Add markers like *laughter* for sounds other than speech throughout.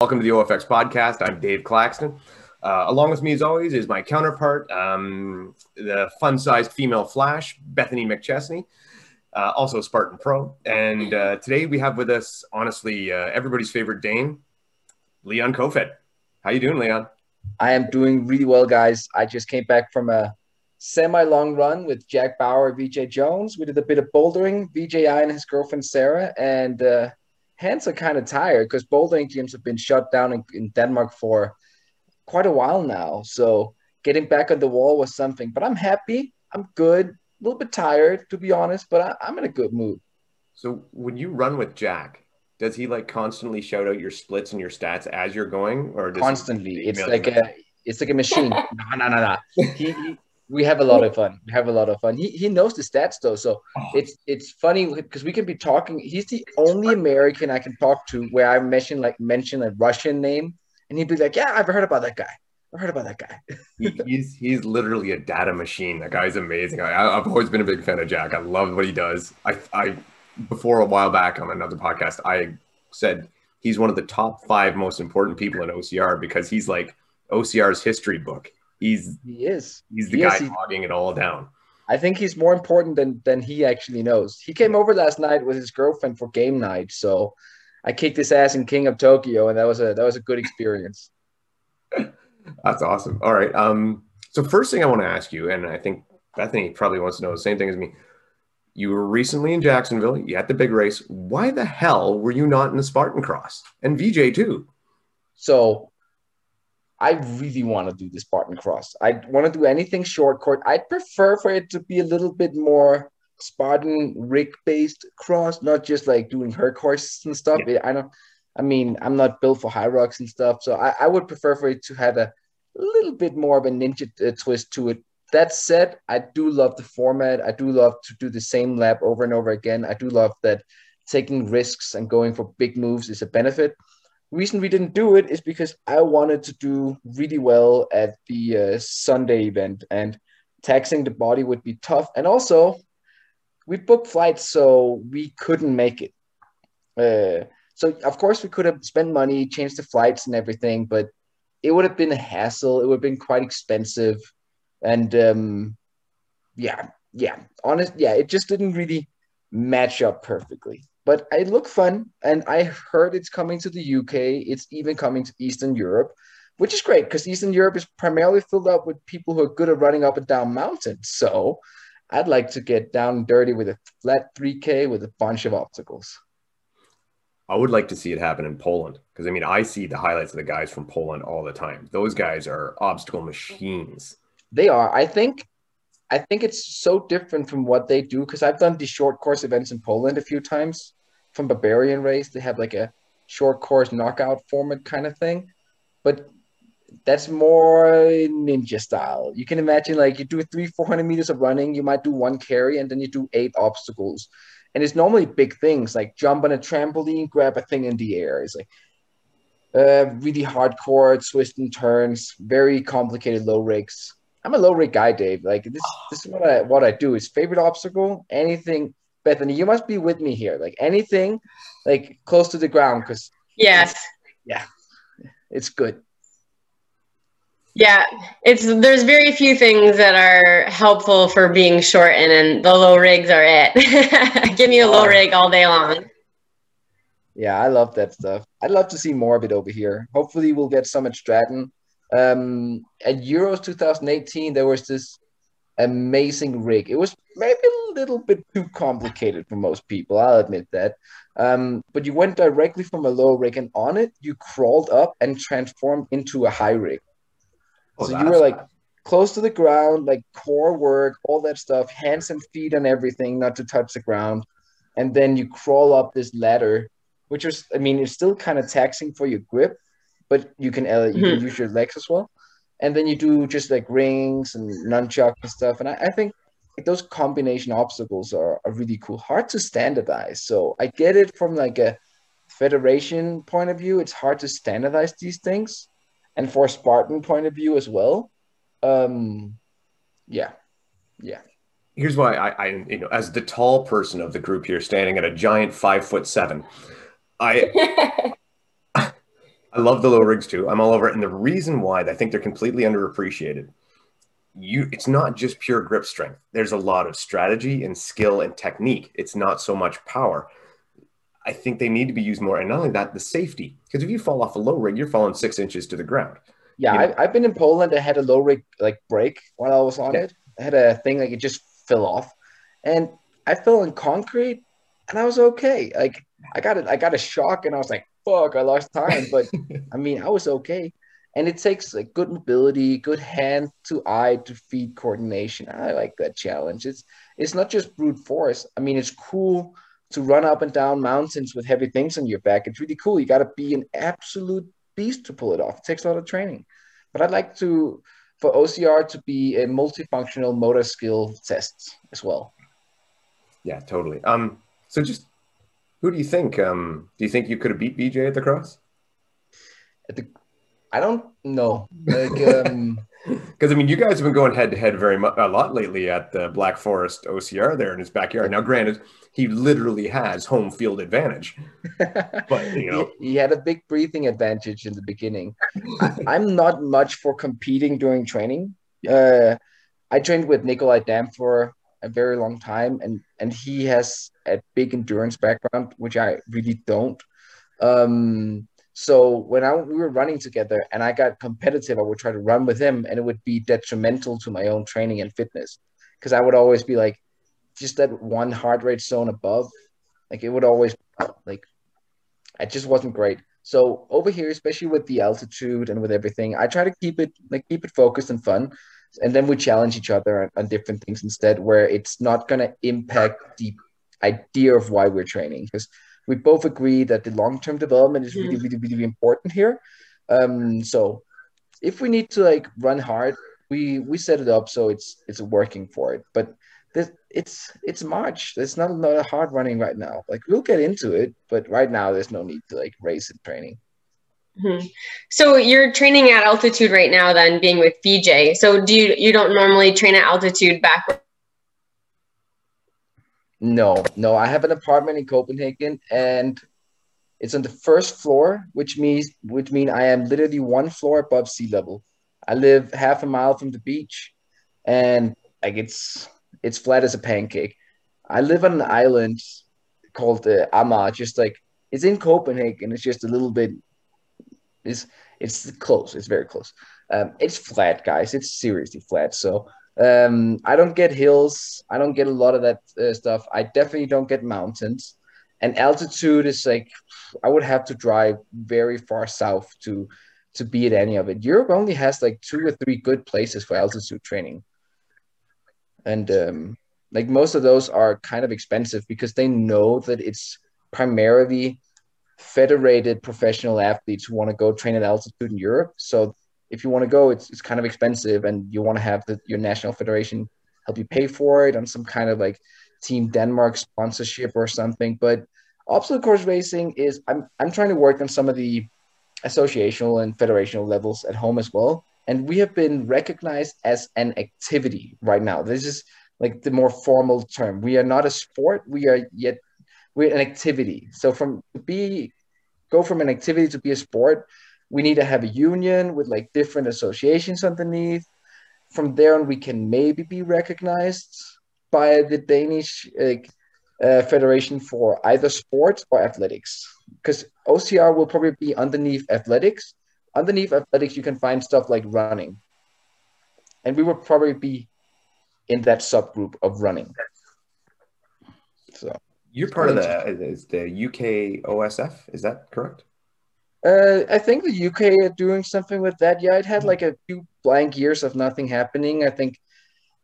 Welcome to the OFX podcast. I'm Dave Claxton. Uh, along with me, as always, is my counterpart, um, the fun sized female Flash, Bethany McChesney, uh, also Spartan Pro. And uh, today we have with us, honestly, uh, everybody's favorite Dane, Leon Kofoed. How you doing, Leon? I am doing really well, guys. I just came back from a semi long run with Jack Bauer, VJ Jones. We did a bit of bouldering, VJI and his girlfriend Sarah, and uh, hands are kind of tired because bouldering gyms have been shut down in, in, Denmark for quite a while now. So getting back on the wall was something, but I'm happy. I'm good. A little bit tired, to be honest, but I, I'm in a good mood. So when you run with Jack, does he like constantly shout out your splits and your stats as you're going, or constantly? It's like a it's like a machine. *laughs* no, no, no, no. He, he, we have a lot of fun. We have a lot of fun. He, he knows the stats though, so oh. it's it's funny because we can be talking. He's the only American I can talk to where I mention like mention a Russian name, and he'd be like, "Yeah, I've heard about that guy. I've heard about that guy." *laughs* he, he's he's literally a data machine. That guy's amazing. I, I've always been a big fan of Jack. I love what he does. I I before a while back on another podcast, I said he's one of the top five most important people in OCR because he's like OCR's history book he's he is he's the he guy is. logging it all down. I think he's more important than than he actually knows. He came over last night with his girlfriend for game night, so I kicked his ass in King of Tokyo, and that was a that was a good experience. *laughs* That's awesome. All right. Um. So first thing I want to ask you, and I think Bethany probably wants to know the same thing as me. You were recently in Jacksonville. You had the big race. Why the hell were you not in the Spartan Cross and VJ too? So I really want to do the Spartan Cross. I want to do anything short court. I'd prefer for it to be a little bit more Spartan rig based cross, not just like doing her courses and stuff. Yeah. I don't. I mean, I'm not built for Hyrox and stuff, so I, I would prefer for it to have a little bit more of a ninja uh, twist to it. That said, I do love the format. I do love to do the same lap over and over again. I do love that taking risks and going for big moves is a benefit reason we didn't do it is because I wanted to do really well at the uh, Sunday event, and taxing the body would be tough. And also, we booked flights, so we couldn't make it. Uh, so of course we could have spent money, changed the flights and everything, but it would have been a hassle. It would have been quite expensive, and um, yeah, yeah, honest, yeah, it just didn't really match up perfectly but it looked fun. And I heard it's coming to the UK. It's even coming to Eastern Europe, which is great because Eastern Europe is primarily filled up with people who are good at running up and down mountains. So I'd like to get down dirty with a flat 3K with a bunch of obstacles. I would like to see it happen in Poland because I mean, I see the highlights of the guys from Poland all the time. Those guys are obstacle machines. They are. I think I think it's so different from what they do because I've done the short course events in Poland a few times from Barbarian Race. They have like a short course knockout format kind of thing, but that's more ninja style. You can imagine like you do three, 400 meters of running, you might do one carry and then you do eight obstacles. And it's normally big things like jump on a trampoline, grab a thing in the air. It's like uh, really hardcore twists and turns, very complicated low rigs. I'm a low rig guy, Dave. Like this, this is what I what I do. Is favorite obstacle anything Bethany, you must be with me here. Like anything, like close to the ground, because yes, yeah, it's good. Yeah, it's there's very few things that are helpful for being short, and, and the low rigs are it. *laughs* Give me a low rig all day long. Yeah, I love that stuff. I'd love to see more of it over here. Hopefully, we'll get some at Stratton. Um, at Euros 2018, there was this amazing rig. It was maybe a little bit too complicated for most people. I'll admit that. Um, but you went directly from a low rig, and on it, you crawled up and transformed into a high rig. Oh, so you were like close to the ground, like core work, all that stuff, hands and feet and everything, not to touch the ground. And then you crawl up this ladder, which was, I mean, it's still kind of taxing for your grip, but you can, uh, you mm-hmm. can use your legs as well and then you do just like rings and nunchuck and stuff. And I, I think like, those combination obstacles are, are really cool, hard to standardize. So I get it from like a federation point of view. It's hard to standardize these things, and for a Spartan point of view as well. Um, yeah, yeah. here's why I, I, you know, as the tall person of the group here, standing at a giant five foot seven, I, *laughs* I love the low rigs too. I'm all over it. And the reason why I think they're completely underappreciated, you, it's not just pure grip strength. There's a lot of strategy and skill and technique. It's not so much power. I think they need to be used more. And not only that, the safety. Because if you fall off a low rig, you're falling six inches to the ground. Yeah, You know? I, I've been in Poland. I had a low rig like break while I was on Yeah. it. I had a thing like it just fell off, and I fell in concrete, and I was okay. Like I got it, I got a shock, and I was like, "Fuck, I lost time." But *laughs* I mean, I was okay. And it takes like good mobility, good hand to eye to feet coordination. I like that challenge. It's it's not just brute force. I mean, it's cool to run up and down mountains with heavy things on your back. It's really cool. You got to be an absolute beast to pull it off. It takes a lot of training. But I'd like to for OCR to be a multifunctional motor skill test as well. Yeah, totally. Um, so just who do you think? Um, do you think you could have beat VJ at the cross? At the, I don't know. Like *laughs* um, Because I mean, you guys have been going head to head very much a lot lately at the Black Forest OCR there in his backyard. Now, granted, he literally has home field advantage, *laughs* but you know, he, he had a big breathing advantage in the beginning. I, I'm not much for competing during training. Uh, I trained with Nikolai Dam for a very long time, and and he has a big endurance background, which I really don't. Um, so when I we were running together and I got competitive, I would try to run with him, and it would be detrimental to my own training and fitness because I would always be like just that one heart rate zone above. Like it would always like it just wasn't great. So over here, especially with the altitude and with everything, I try to keep it like keep it focused and fun. And then we challenge each other on, on different things instead, where it's not gonna impact the idea of why we're training. Because we both agree that the long-term development is really, really, really important here. Um, so if we need to like run hard, we we set it up so it's it's working for it. But this, it's it's March. There's not a lot of hard running right now. Like we'll get into it, but right now there's no need to like race in training. Mhm. So you're training at altitude right now, then being with VJ. So do you you don't normally train at altitude back? No, no, I have an apartment in Copenhagen and it's on the first floor, which means which mean I am literally one floor above sea level. I live half a mile from the beach and like it's it's flat as a pancake. I live on an island called uh, Amager, just like it's in Copenhagen. It's just a little bit it's it's close. It's very close. Um, it's flat, guys. It's seriously flat. So um, I don't get hills. I don't get a lot of that uh, stuff. I definitely don't get mountains. And altitude is like I would have to drive very far south to to be at any of it. Europe only has like two or three good places for altitude training, and um, like most of those are kind of expensive because they know that it's primarily federated professional athletes who want to go train at altitude in Europe. So if you want to go, it's, it's kind of expensive and you want to have the, your national federation help you pay for it on some kind of like Team Denmark sponsorship or something. But obstacle course racing is, I'm, I'm trying to work on some of the associational and federational levels at home as well. And we have been recognized as an activity right now. This is like the more formal term. We are not a sport. We are yet we're an activity. So from be go from an activity to be a sport, we need to have a union with like different associations underneath. From there on, we can maybe be recognized by the Danish like, uh, Federation for either sports or athletics. Because OCR will probably be underneath athletics. Underneath athletics, you can find stuff like running, and we will probably be in that subgroup of running. So. You're part of the is the UK OSF. Is that correct? Uh, I think the UK are doing something with that. Yeah, it had like a few blank years of nothing happening. I think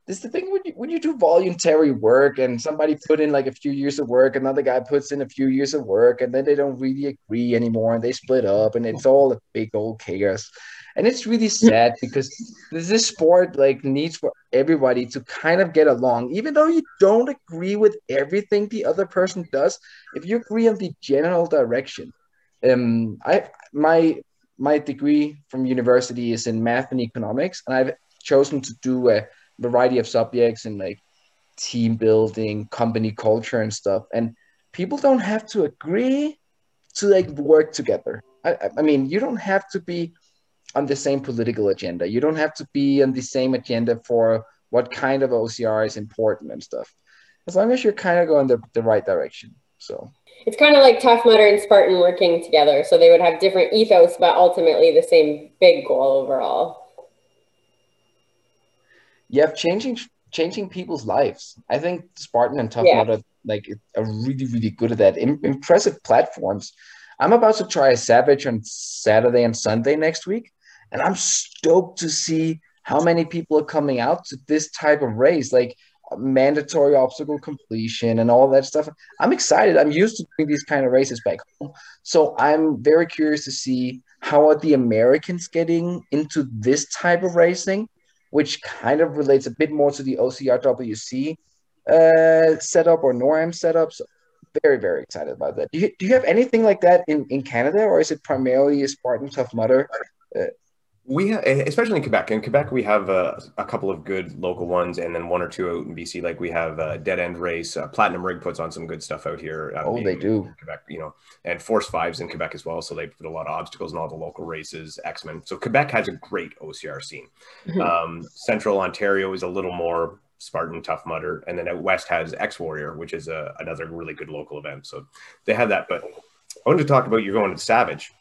this is the thing when you when you do voluntary work and somebody put in like a few years of work, another guy puts in a few years of work, and then they don't really agree anymore and they split up and it's all a big old chaos. And it's really sad because this sport like needs for everybody to kind of get along, even though you don't agree with everything the other person does. If you agree on the general direction, um, I my my degree from university is in math and economics, and I've chosen to do a variety of subjects and like team building, company culture, and stuff. And people don't have to agree to like work together. I, I mean, you don't have to be on the same political agenda. You don't have to be on the same agenda for what kind of OCR is important and stuff. As long as you're kind of going the, the right direction. So it's kind of like Tough Mudder and Spartan working together. So they would have different ethos, but ultimately the same big goal overall. Yeah, changing changing people's lives. I think Spartan and Tough yeah. Mudder like are really really good at that. Im- impressive platforms. I'm about to try a Savage on Saturday and Sunday next week, and I'm stoked to see how many people are coming out to this type of race. Like mandatory obstacle completion and all that stuff. I'm excited. I'm used to doing these kind of races back home. So I'm very curious to see how are the Americans getting into this type of racing, which kind of relates a bit more to the OCRWC uh, setup or NORAM setup. So very, very excited about that. Do you, do you have anything like that in, in Canada or is it primarily a Spartan Tough Mudder? Uh, we have, especially in Quebec. In Quebec, we have uh, a couple of good local ones, and then one or two out in BC. Like we have uh, Dead End Race, uh, Platinum Rig puts on some good stuff out here. Uh, oh, they do. Quebec, you know, and Force Fives in Quebec as well. So they put a lot of obstacles in all the local races. X Men. So Quebec has a great OCR scene. Mm-hmm. Um, Central Ontario is a little more Spartan Tough Mudder, and then out west has X Warrior, which is a, another really good local event. So they have that. But I wanted to talk about you're going to Savage.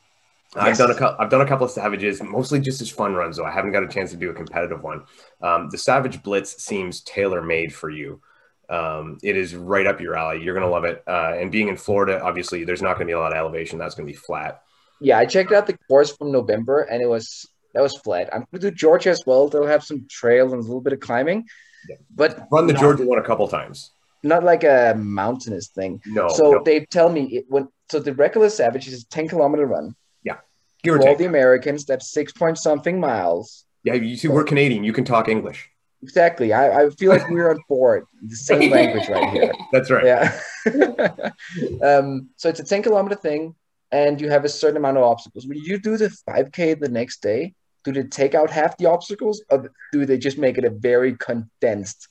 I've done a couple. I've done a couple of Savages, mostly just as fun runs. Though I haven't got a chance to do a competitive one. Um, the Savage Blitz seems tailor made for you. Um, it is right up your alley. You're gonna love it. Uh, and being in Florida, obviously, there's not gonna be a lot of elevation. That's gonna be flat. Yeah, I checked out the course from November, and it was that was flat. I'm gonna do Georgia as well. They'll have some trail and a little bit of climbing. Yeah. But run the not, Georgia one a couple times. Not like a mountainous thing. No. So no. they tell me it, when so the regular Savage is a 10 kilometer run Give all the Americans, that's six point something miles. Yeah, you see, we're Canadian. You can talk English. Exactly. I, I feel like we're on board. The same *laughs* language right here. That's right. Yeah. *laughs* um, so it's a 10 kilometer thing, and you have a certain amount of obstacles. When you do the 5K the next day, do they take out half the obstacles, or do they just make it a very condensed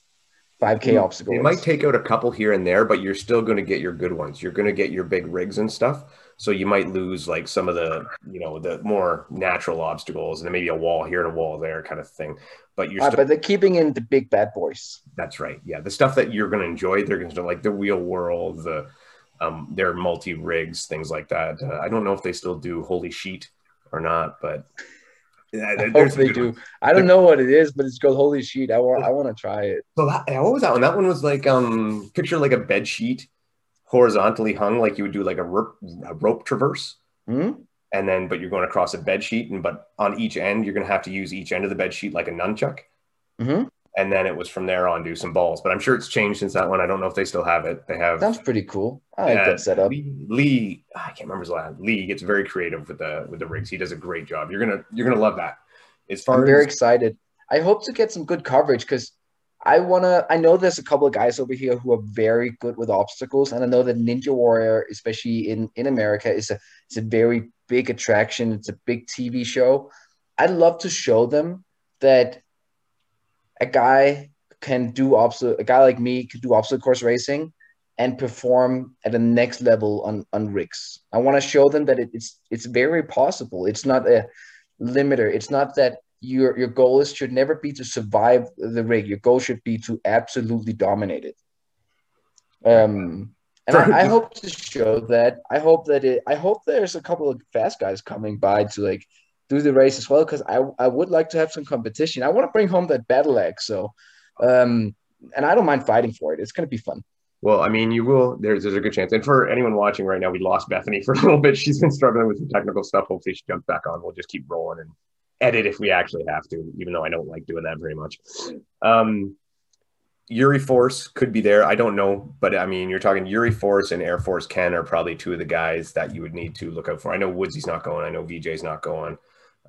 5K obstacle? It might take out a couple here and there, but you're still going to get your good ones. You're going to get your big rigs and stuff. So you might lose like some of the, you know, the more natural obstacles and maybe a wall here and a wall there kind of thing. But you're uh, still, but they're keeping in the big bad boys. That's right. Yeah. The stuff that you're going to enjoy, they're going to like the wheel world, the, um, their multi rigs, things like that. Uh, I don't know if they still do holy sheet or not, but I hope they do. Ones. I don't know what it is, but it's called Holy Sheet. I want I want to try it. So that, what was that one? That one was like um picture like a bed sheet horizontally hung like you would do like a rope, a rope traverse. Mm-hmm. And then, but you're going across a bed sheet, and but on each end, you're going to have to use each end of the bed sheet like a nunchuck. Mm-hmm. And then it was from there on do some balls, but I'm sure it's changed since that one. I don't know if they still have it. They have. Sounds pretty cool. I like that setup. Lee, Lee, I can't remember his last. Lee gets very creative with the with the rigs. He does a great job. You're gonna you're gonna love that. As far I'm as, very excited. I hope to get some good coverage because I wanna. I know there's a couple of guys over here who are very good with obstacles, and I know that Ninja Warrior, especially in in America, is a it's a very big attraction. It's a big TV show. I'd love to show them that a guy can do obstacle. A guy like me could do obstacle course racing and perform at the next level on on rigs. I want to show them that it, it's it's very possible. It's not a limiter. It's not that your your goal is should never be to survive the rig. Your goal should be to absolutely dominate it. Um, and I, I, hope to show that. I hope that it. I hope there's a couple of fast guys coming by to like do the race as well because I I would like to have some competition. I want to bring home that battle axe. So, um, and I don't mind fighting for it. It's gonna be fun. Well, I mean, you will. There's, there's a good chance. And for anyone watching right now, we lost Bethany for a little bit. She's been struggling with some technical stuff. Hopefully, she jumps back on. We'll just keep rolling and edit if we actually have to, even though I don't like doing that very much. Um, Yuri Force could be there. I don't know, but I mean, you're talking Yuri Force and Air Force Ken are probably two of the guys that you would need to look out for. I know Woodsy's not going. I know VJ's not going.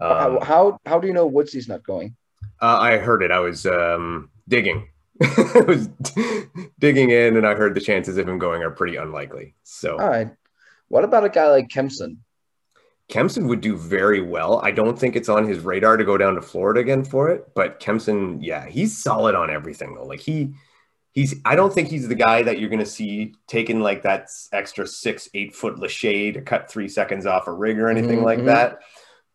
Um, how how do you know Woodsy's not going? Uh, I heard it. I was um, digging. *laughs* I was *laughs* digging in, and I heard the chances of him going are pretty unlikely. So, all right. What about a guy like Kempson? Kempson would do very well. I don't think it's on his radar to go down to Florida again for it, but Kempson, yeah, he's solid on everything though. Like he he's I don't think he's the guy that you're going to see taking like that extra six eight foot lache to cut three seconds off a rig or anything Mhm, like mhm. that.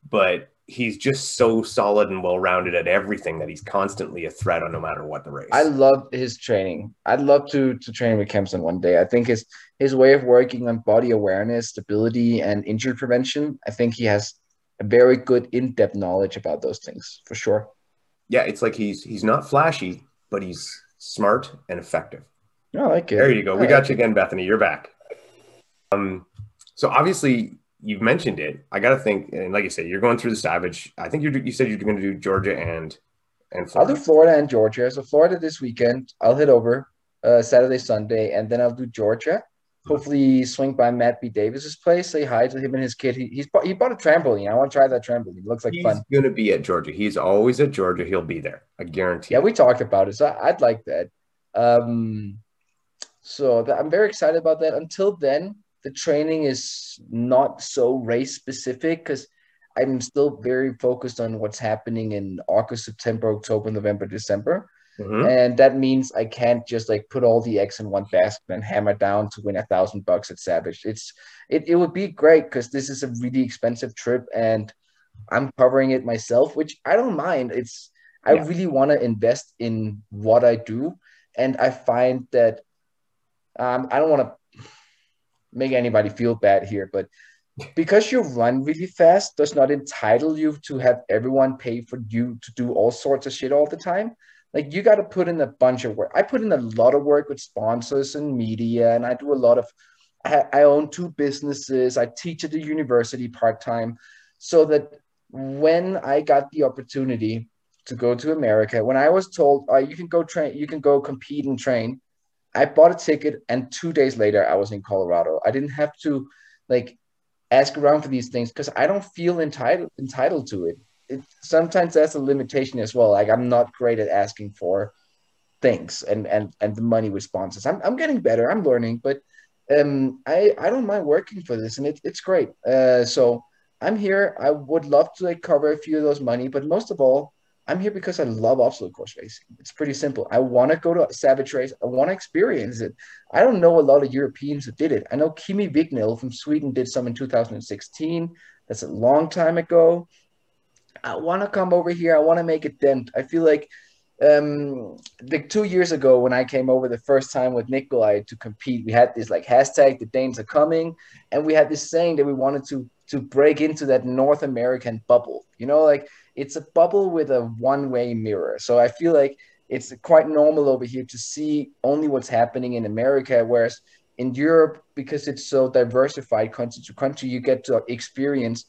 But he's just so solid and well rounded at everything that he's constantly a threat on no matter what the race. I love his training. I'd love to to train with Kempson one day. I think his his way of working on body awareness, stability, and injury prevention. I think he has a very good in depth knowledge about those things for sure. yeah, it's like he's he's not flashy, but he's smart and effective. I like it. There you go. We I got like you again, Bethany. You're back. Um, so obviously you've mentioned it. I got to think, and like you said, you're going through the Savage. I think you you said you're going to do Georgia and and I'll do Florida. Florida and Georgia. So Florida this weekend, I'll hit over uh, Saturday, Sunday, and then I'll do Georgia. Hopefully, swing by Matt B. Davis's place, say hi to him and his kid. He, he's bought, he bought a trampoline. I want to try that trampoline. It looks like He's fun. He's going to be at Georgia. He's always at Georgia. He'll be there. I guarantee. Yeah, we talked about it, so I'd like that. Um, so that, I'm very excited about that. Until then, the training is not so race specific because I'm still very focused on what's happening in August, September, October, November, December. Mhm. and that means I can't just like put all the eggs in one basket and hammer down to win a thousand bucks at Savage. It's it, it would be great because this is a really expensive trip and I'm covering it myself, which I don't mind. It's I Yeah. really want to invest in what I do, and I find that um, I don't want to make anybody feel bad here, but because you run really fast does not entitle you to have everyone pay for you to do all sorts of shit all the time. Like you got to put in a bunch of work. I put in a lot of work with sponsors and media, and I do a lot of. I, I own two businesses. I teach at the university part time, so that when I got the opportunity to go to America, when I was told, "Oh, you can go train, you can go compete and train," I bought a ticket, and two days later, I was in Colorado. I didn't have to like ask around for these things because I don't feel entitled entitled to it. it. Sometimes that's a limitation as well. Like I'm not great at asking for things and and and the money with sponsors. I'm I'm getting better. I'm learning, but um, I I don't mind working for this, and it, it's great. Uh, so I'm here. I would love to like cover a few of those money, but most of all, I'm here because I love obstacle course racing. It's pretty simple. I want to go to Savage race. I want to experience it. I don't know a lot of Europeans who did it. I know Kimi Vignil from Sweden did some in 2016. That's a long time ago. I want to come over here. I want to make a dent. I feel like um like two years ago when I came over the first time with Nikolai to compete, we had this like hashtag the Danes are coming, and we had this saying that we wanted to to break into that North American bubble. You know, like it's a bubble with a one-way mirror. So I feel like it's quite normal over here to see only what's happening in America, whereas in Europe, because it's so diversified country to country, you get to experience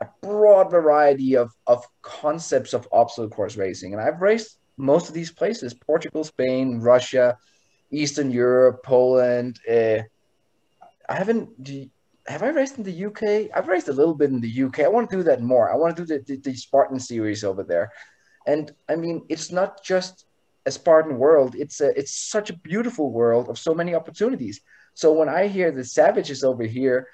a broad variety of, of concepts of obstacle course racing. And I've raced most of these places Portugal, Spain, Russia, Eastern Europe, Poland. Uh, I haven't. Have I raced in the UK? I've raced a little bit in the UK. I want to do that more. I want to do the, the, the Spartan series over there. And I mean, it's not just a Spartan world. It's a, it's such a beautiful world of so many opportunities. So when I hear the Savages over here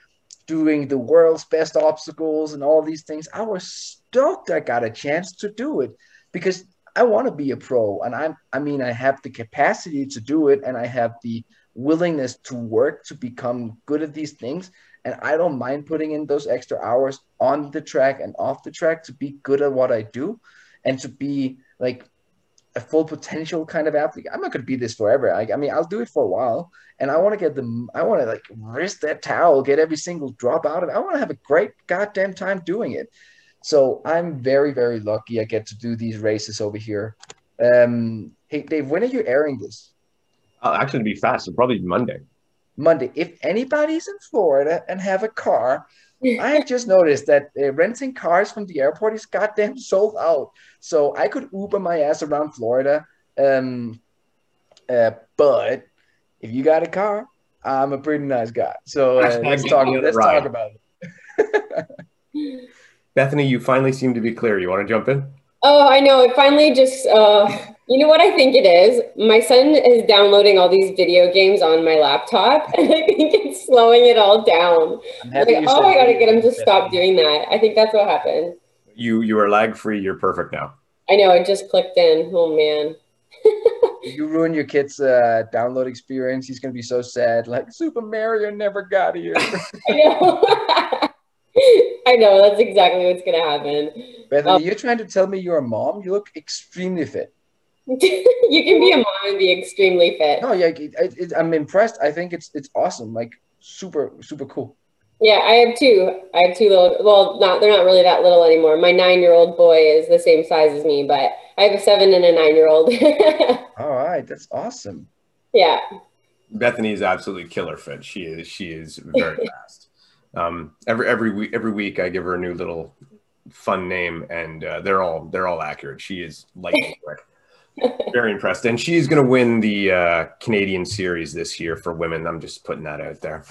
doing the world's best obstacles and all these things, I was stoked I got a chance to do it because I want to be a pro. And I'm, I mean, I have the capacity to do it and I have the willingness to work to become good at these things. And I don't mind putting in those extra hours on the track and off the track to be good at what I do and to be like a full potential kind of athlete. I'm not going to be this forever. I, I mean, I'll do it for a while, and I want to get the, I want to like wrist that towel, get every single drop out of it. I want to have a great goddamn time doing it. So I'm very, very lucky. I get to do these races over here. Um, hey, Dave, when are you airing this? Uh, actually, to be fast, it'll probably Monday. Monday. If anybody's in Florida and have a car, *laughs* I have just noticed that uh, renting cars from the airport is goddamn sold out. So I could Uber my ass around Florida. Um, uh, but if you got a car, I'm a pretty nice guy. So uh, *laughs* let's talk. me on the Let's talk about it. *laughs* Bethany, you finally seem to be clear. You want to jump in? Oh, I know. It finally just, uh, you know what I think it is? My son is downloading all these video games on my laptop, *laughs* and I think it's slowing it all down. I'm Like, you oh, said I gotta get him to games, stop doing that. I think that's what happened. You you are lag free. You're perfect now. I know. I just clicked in. Oh man. *laughs* you ruin your kid's uh, download experience. He's gonna be so sad. Like Super Mario never got here. *laughs* I know. I know. That's exactly what's gonna happen. Bethany, um, you're trying to tell me you're a mom. You look extremely fit. *laughs* you can be a mom and be extremely fit. No, yeah, it, it, I'm impressed. I think it's it's awesome. Like super super cool. Yeah, I have two. I have two little. Well, not they're not really that little anymore. My nine-year-old boy is the same size as me, but I have a seven and a nine-year-old. *laughs* All right, that's awesome. Yeah. Bethany is absolutely killer fit. She is. She is very *laughs* fast. Um, every every week every week I give her a new little fun name, and uh, they're all they're all accurate. She is lightning quick. Very impressed, and she's going to win the uh, Canadian series this year for women. I'm just putting that out there.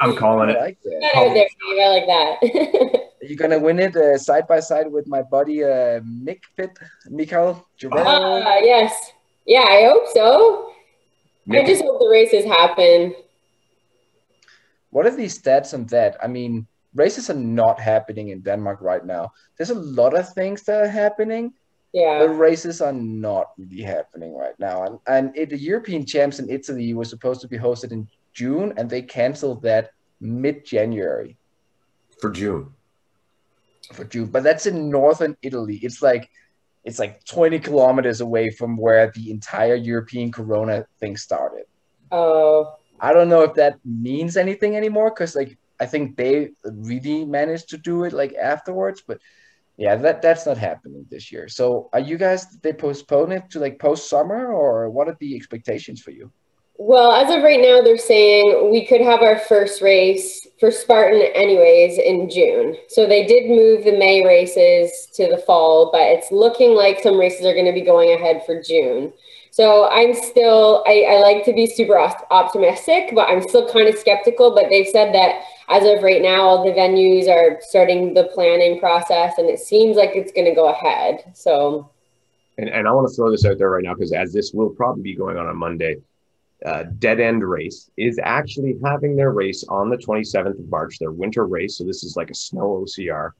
I'm calling it. I like that. I like that. Are you gonna win it uh, side by side with my buddy uh, Mick Pitt, Mikael Uh, yes, yeah, I hope so. Mick. I just hope the races happen. What are these stats on that? I mean, races are not happening in Denmark right now. There's a lot of things that are happening. Yeah. The races are not really happening right now. And, and it, the European champs in Italy was supposed to be hosted in June, and they canceled that mid January. For June. For June, but that's in northern Italy. It's like it's like 20 kilometers away from where the entire European Corona thing started. Oh. I don't know if that means anything anymore because like I think they really managed to do it like afterwards, but yeah, that that's not happening this year. So are you guys they postpone it to like post summer or what are the expectations for you? Well, as of right now, they're saying we could have our first race for Spartan, anyways, in June. So they did move the May races to the fall, but it's looking like some races are going to be going ahead for June. So I'm still, I, I like to be super optimistic, but I'm still kind of skeptical. But they've said that as of right now, all the venues are starting the planning process, and it seems like it's going to go ahead. So, and, and I want to throw this out there right now because as this will probably be going on on Monday uh, Dead End Race is actually having their race on the 27th of March, their winter race. So this is like a snow OCR.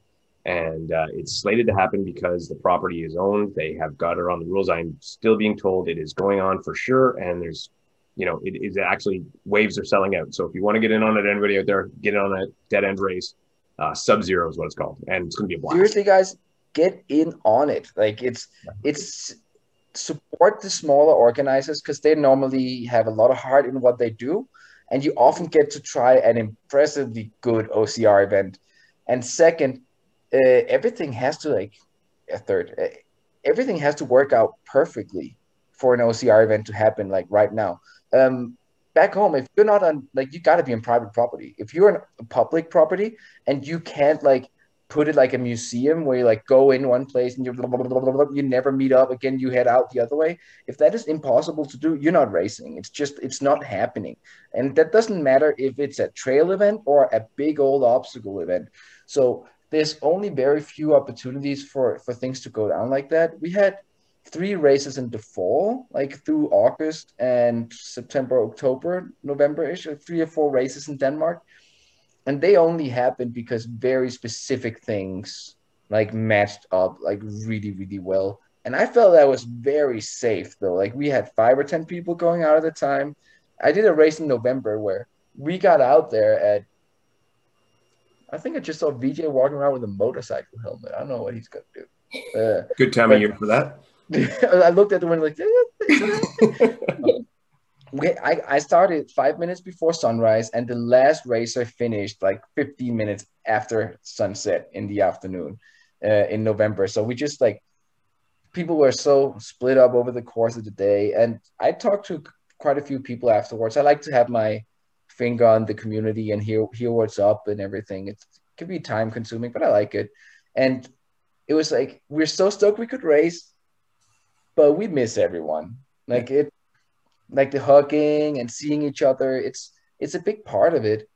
And uh, it's slated to happen because the property is owned. They have got it on the rules. I'm still being told it is going on for sure. And there's, you know, it is actually waves are selling out. So if you want to get in on it, anybody out there, get in on that Dead End Race. Uh, Sub Zero is what it's called. And it's going to be a blast. Seriously, guys, get in on it. Like it's, it's, support the smaller organizers because they normally have a lot of heart in what they do and you often get to try an impressively good ocr event and second uh, everything has to like a third uh, everything has to work out perfectly for an ocr event to happen like right now um, back home if you're not on like you got to be in private property. If you're a public property and you can't like put it like a museum where you like go in one place and you blah, blah, blah, you never meet up again you head out the other way if that is impossible to do you're not racing. It's just it's not happening. And that doesn't matter if it's a trail event or a big old obstacle event. So there's only very few opportunities for for things to go down like that. We had three races in the fall like through august and september october november-ish three or four races in denmark. And they only happened because very specific things like matched up like really really well. And i felt that was very safe though. Like we had five or ten people going out at the time. I did a race in november where we got out there at i think i just saw vj walking around with a motorcycle helmet. I don't know what he's gonna do. *laughs* Uh, good time but, of year for that *laughs* i looked at the window like we, *laughs* I, I started five minutes before sunrise, and the last racer finished like 15 minutes after sunset in the afternoon uh, in November. So we just like people were so split up over the course of the day. And I talked to quite a few people afterwards. I like to have my finger on the community and hear hear what's up and everything. It's, it can be time consuming, but I like it. And it was like we're so stoked we could race, but we miss everyone. Like it like the hugging and seeing each other it's it's a big part of it.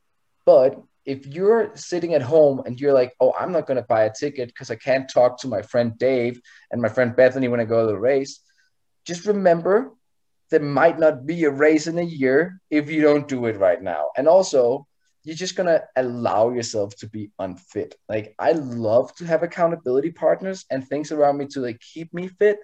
But if you're sitting at home and you're like oh i'm not going to buy a ticket because i can't talk to my friend dave and my friend bethany when i go to the race just remember there might not be a race in a year if you don't do it right now. And also you're just going to allow yourself to be unfit. Like i love to have accountability partners and things around me to like keep me fit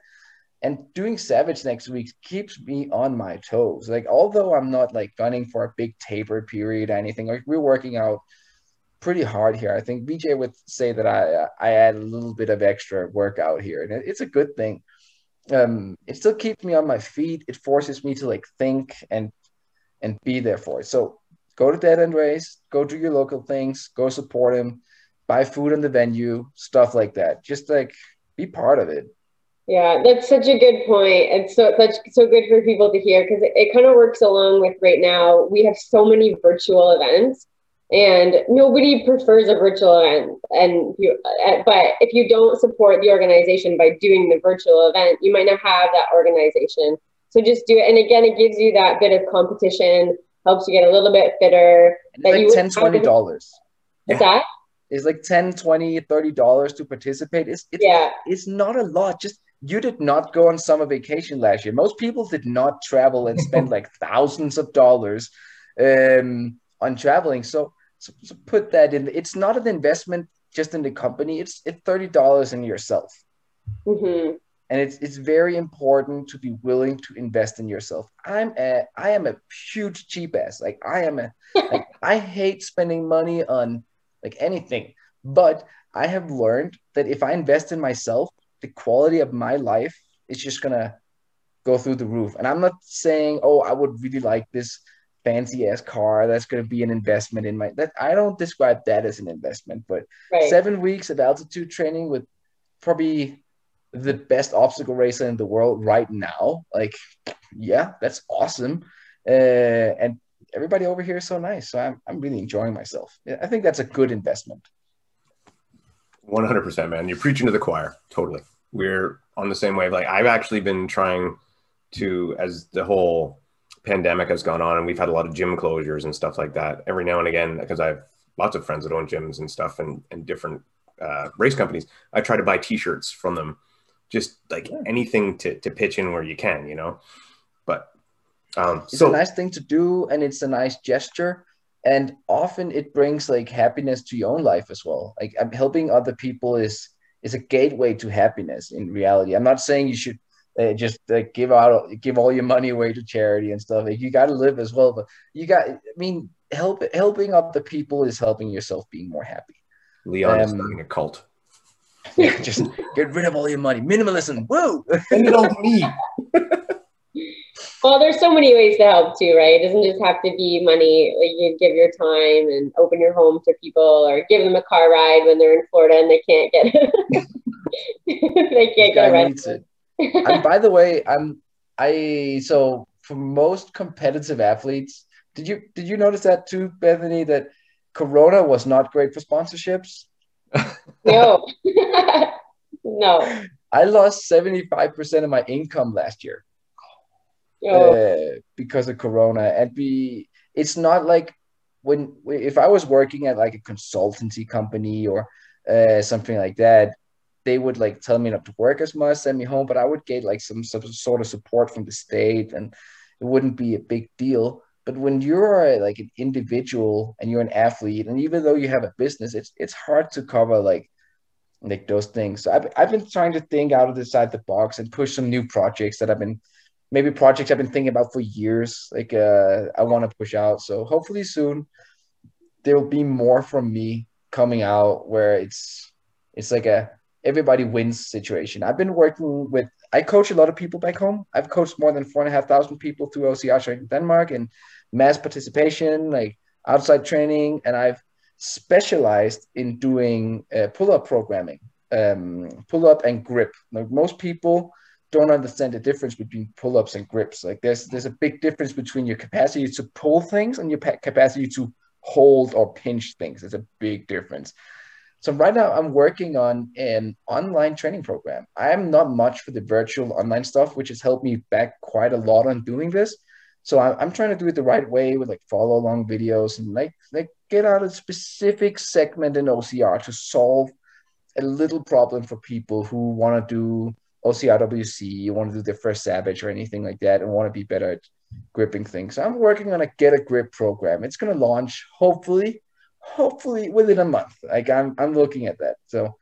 and doing Savage next week keeps me on my toes. Like, although I'm not like gunning for a big taper period or anything, like we're working out pretty hard here. I think VJ would say that I I add a little bit of extra workout here, and it's a good thing. Um, it still keeps me on my feet. It forces me to like think and and be there for it. So go to Dead End Race, go do your local things, go support him, buy food in the venue, stuff like that. Just like be part of it. Yeah, that's such a good point. It's so such so good for people to hear because it, it kind of works along with right now. We have so many virtual events, and nobody prefers a virtual event. And you, uh, but if you don't support the organization by doing the virtual event, you might not have that organization. So just do it. And again, it gives you that bit of competition, helps you get a little bit fitter. That like you 10 20 dollars. Is yeah. that? It's like 10 20 30 dollars to participate. It's, it's yeah. it's not a lot. Just you did not go on summer vacation last year. Most people did not travel and spend *laughs* like thousands of dollars um, on traveling. So, so, so, put that in. It's not an investment just in the company. It's it's thirty dollars in yourself, mm-hmm. and it's it's very important to be willing to invest in yourself. I'm a I am a huge cheap ass. Like I am a *laughs* like I hate spending money on like anything, but I have learned that if I invest in myself, the quality of my life is just gonna go through the roof. And I'm not saying, oh, I would really like this fancy ass car that's going to be an investment in my that I don't describe that as an investment, but right. seven weeks of altitude training with probably the best obstacle racer in the world right now. Like, yeah, that's awesome. Uh, and everybody over here is so nice. So I'm, I'm really enjoying myself. I think that's a good investment. 100%, man. You're preaching to the choir. Totally we're on the same wave. Like I've actually been trying to, as the whole pandemic has gone on, and we've had a lot of gym closures and stuff like that. Every now and again, because I have lots of friends that own gyms and stuff, and and different uh, race companies, I try to buy T-shirts from them, just like yeah. anything to to pitch in where you can, you know. But um, it's so, a nice thing to do, and it's a nice gesture. And often it brings like happiness to your own life as well. Like i'm helping other people is is a gateway to happiness in reality. I'm not saying you should uh, just uh, give out give all your money away to charity and stuff. Like, you got to live as well, but you got. I mean, help helping other people is helping yourself being more happy. Leon um, is starting a cult. *laughs* Yeah, just get rid of all your money. Minimalism. Woo! Send it all to me. Well, there's so many ways to help too, right? It doesn't just have to be money. Like you give your time and open your home to people, or give them a car ride when they're in Florida and they can't get *laughs* they can't get and by the way, I'm I so for most competitive athletes, did you did you notice that too, Bethany? That Corona was not great for sponsorships. *laughs* no, *laughs* no. I lost seventy five percent of my income last year uh, because of Corona. And be it's not like when if I was working at like a consultancy company or uh, something like that, they would like tell me not to work as much, send me home, but I would get like some, some sort of support from the state, and it wouldn't be a big deal. But when you're like an individual and you're an athlete, and even though you have a business, it's it's hard to cover like like those things. So I've, I've been trying to think out of the side the box and push some new projects that I've been maybe projects I've been thinking about for years. Like uh, I want to push out. So hopefully soon there will be more from me coming out where it's it's like a everybody wins situation. I've been working with I coach a lot of people back home. I've coached more than four and a half thousand people through OCR in Denmark and mass participation, like outside training, and I've specialized in doing uh, pull-up programming, um, pull-up and grip. Like most people don't understand the difference between pull-ups and grips. Like there's there's a big difference between your capacity to pull things and your capacity to hold or pinch things. There's a big difference. So right now I'm working on an online training program. I'm not much for the virtual online stuff, which has helped me back quite a lot on doing this. So I'm trying to do it the right way with like follow along videos and like like get out a specific segment in OCR to solve a little problem for people who want to do OCRWC, you want to do the first Savage or anything like that, and want to be better at gripping things. So I'm working on a get a grip program. It's going to launch hopefully, hopefully within a month. Like I'm, I'm looking at that. So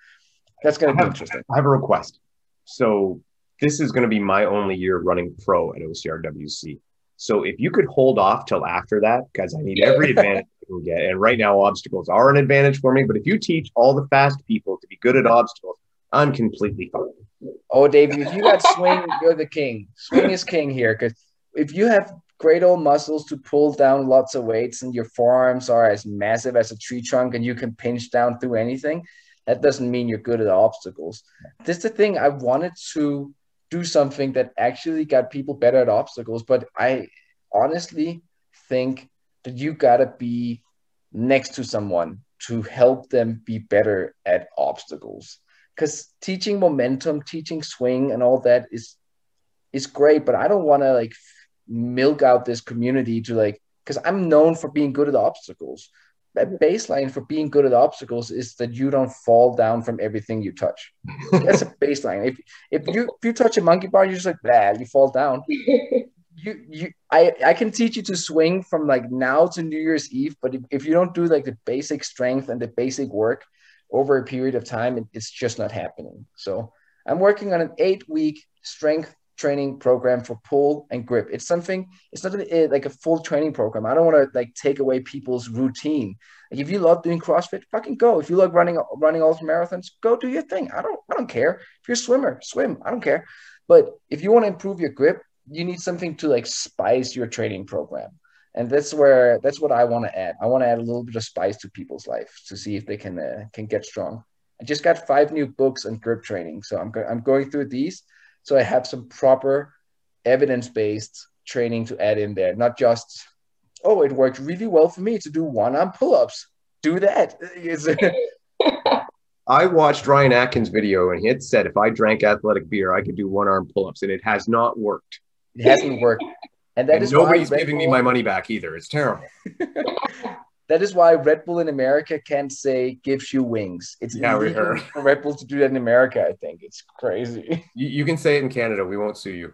that's going to be interesting. I have a request. So this is going to be my only year running pro at OCRWC. So if you could hold off till after that, because I need every advantage I can get. And right now, obstacles are an advantage for me. But if you teach all the fast people to be good at obstacles, I'm completely fine. Oh, Dave, if you got swing, you're the king. Swing is king here. Because if you have great old muscles to pull down lots of weights and your forearms are as massive as a tree trunk and you can pinch down through anything, that doesn't mean you're good at obstacles. This is the thing. I wanted to do something that actually got people better at obstacles. But I honestly think that you gotta be next to someone to help them be better at obstacles. Because teaching momentum, teaching swing, and all that is is great. But I don't want to like milk out this community to like because I'm known for being good at obstacles that baseline for being good at obstacles is that you don't fall down from everything you touch. That's a *laughs* baseline. If if you if you touch a monkey bar, you're just like bad, you fall down. *laughs* you you I I can teach you to swing from like now to New Year's Eve, but if, if you don't do like the basic strength and the basic work over a period of time, it's just not happening. So I'm working on an eight week strength training program for pull and grip. It's something, it's not a, like a full training program. I don't want to like take away people's routine. Like if you love doing CrossFit, fucking go. If you love running running ultra marathons, go do your thing. I don't I don't care. If you're a swimmer, swim. I don't care. But if you want to improve your grip, you need something to like spice your training program. And that's where that's what I want to add. I want to add a little bit of spice to people's life to see if they can uh, can get strong. I just got five new books on grip training, so I'm go- I'm going through these so I have some proper evidence based training to add in there, not just, oh, it worked really well for me to do one arm pull ups. Do that. *laughs* I watched Ryan Atkins' video and he had said if I drank athletic beer, I could do one arm pull ups, and it has not worked. It hasn't worked. And that and is nobody's giving Bull, me my money back either. It's terrible. *laughs* that is why Red Bull in America can't say gives you wings. It's yeah, we heard. *laughs* for Red Bull to do that in America. I think it's crazy. *laughs* You, you can say it in Canada. We won't sue you.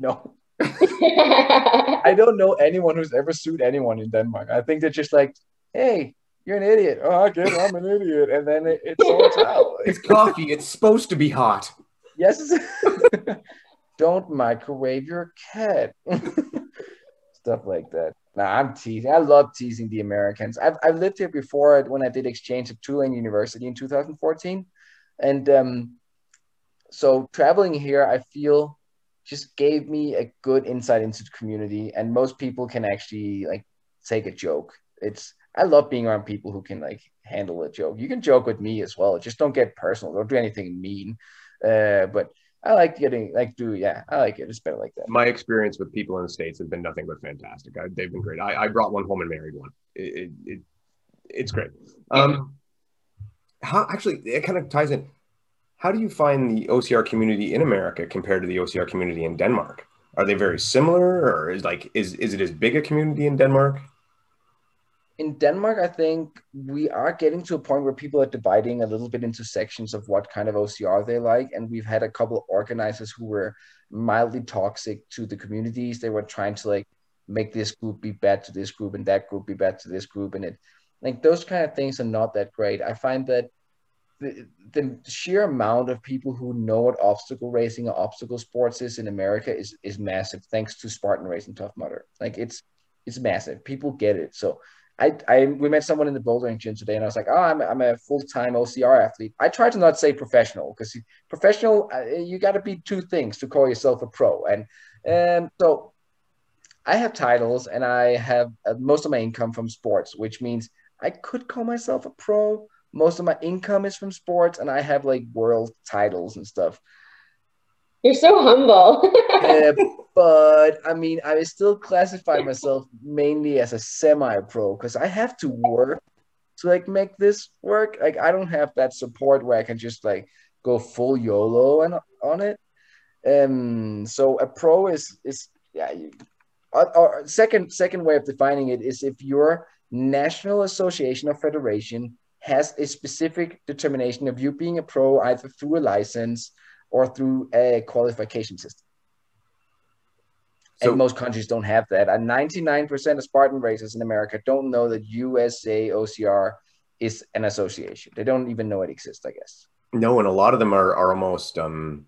No. I don't know anyone who's ever sued anyone in Denmark. I think they're just like, hey, you're an idiot. Oh, I get it. I'm an idiot. And then it, it sorts out. it's coffee. It's supposed to be hot. Yes. Don't microwave your cat. *laughs* Stuff like that. Nah, I'm teasing. I love teasing the Americans. I've, I've lived here before when I did exchange at Tulane University in 2014. And um, so traveling here, I feel just gave me a good insight into the community. And most people can actually like take a joke. It's, I love being around people who can like handle a joke. You can joke with me as well. Just don't get personal. Don't do anything mean. Uh, but I like getting like do yeah I like it. It's better like that. My experience with people in the states has been nothing but fantastic. I, they've been great. I, I brought one home and married one. It, it, it it's great. Um, how actually it kind of ties in. How do you find the OCR community in America compared to the OCR community in Denmark? Are they very similar, or is like is is it as big a community in Denmark? In Denmark, I think we are getting to a point where people are dividing a little bit into sections of what kind of OCR they like. And we've had a couple of organizers who were mildly toxic to the communities. They were trying to like make this group be bad to this group and that group be bad to this group. And it like those kind of things are not that great. I find that the, the sheer amount of people who know what obstacle racing or obstacle sports is in America is is massive, thanks to Spartan Race and Tough Mudder. Like it's it's massive. People get it. So I, I we met someone in the bouldering gym today, and I was like, "Oh, I'm, I'm a full time OCR athlete." I try to not say professional because professional, uh, you got to be two things to call yourself a pro. And and so, I have titles, and I have uh, most of my income from sports, which means I could call myself a pro. Most of my income is from sports, and I have like world titles and stuff. You're so humble. uh, *laughs* but I mean, I still classify myself mainly as a semi-pro because I have to work to like make this work. Like I don't have that support where I can just like go full YOLO and on it. Um, so a pro is is yeah. You, our, our second second way of defining it is if your national association or federation has a specific determination of you being a pro either through a license or through a qualification system. So, and most countries don't have that. And 99% of Spartan races in America don't know that USA OCR is an association. They don't even know it exists, I guess. No, and a lot of them are, are almost um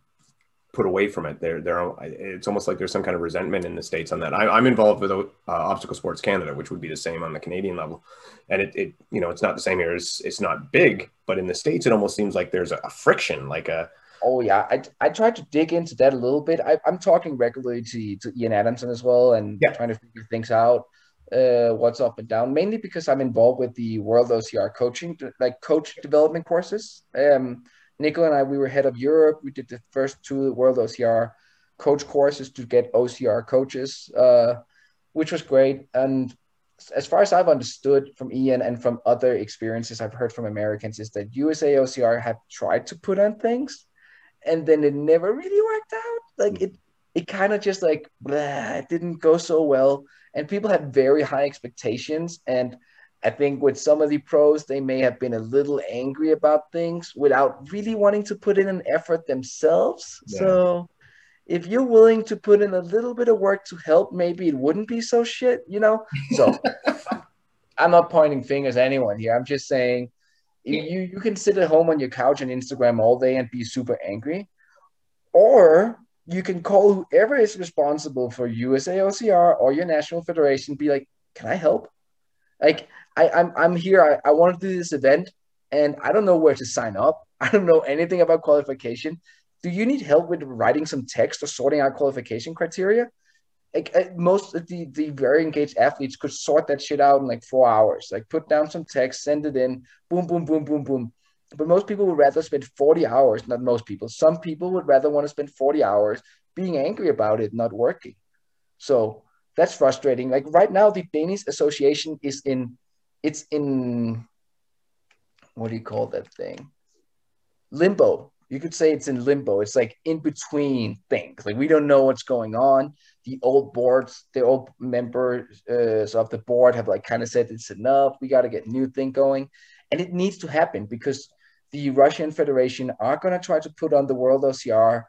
put away from it. They're, they're, it's almost like there's some kind of resentment in the States on that. I, am involved with uh, Obstacle Sports Canada, which would be the same on the Canadian level. And it, it, you know, it's not the same here. It's, it's not big, but in the States, it almost seems like there's a, a friction, like a, Oh yeah, I, I tried to dig into that a little bit. I, am talking regularly to, to Ian Adamson as well, and yeah. trying to figure things out, uh, what's up and down. Mainly because I'm involved with the World OCR coaching, like coach development courses. Um, Nico and I, we were head of Europe. We did the first two World OCR coach courses to get OCR coaches, uh, which was great. And as far as I've understood from Ian and from other experiences I've heard from Americans, is that USA OCR have tried to put on things, and then it never really worked out. Like hmm. it, it kind of just like blah, it didn't go so well, and people had very high expectations and I think with some of the pros, they may have been a little angry about things without really wanting to put in an effort themselves. Yeah. So if you're willing to put in a little bit of work to help, maybe it wouldn't be so shit, you know? So *laughs* I'm not pointing fingers at anyone here. I'm just saying you, you can sit at home on your couch and Instagram all day and be super angry. Or you can call whoever is responsible for USA OCR or your national federation, be like, can I help? Like I, I'm I'm here. I, I want to do this event, and I don't know where to sign up. *laughs* I don't know anything about qualification. Do you need help with writing some text or sorting out qualification criteria? Like uh, most of the the very engaged athletes could sort that shit out in like four hours. Like put down some text, send it in, boom, boom, boom, boom, boom. But most people would rather spend 40 hours, not most people, some people would rather want to spend 40 hours being angry about it not working. So that's frustrating. Like right now, the Danish Association is in it's in what do you call that thing? Limbo. You could say it's in limbo. It's like in between things. Like we don't know what's going on. The old boards, the old members uh, of the board have like kind of said it's enough. We got to get new thing going, and it needs to happen because the Russian Federation are going to try to put on the World OCR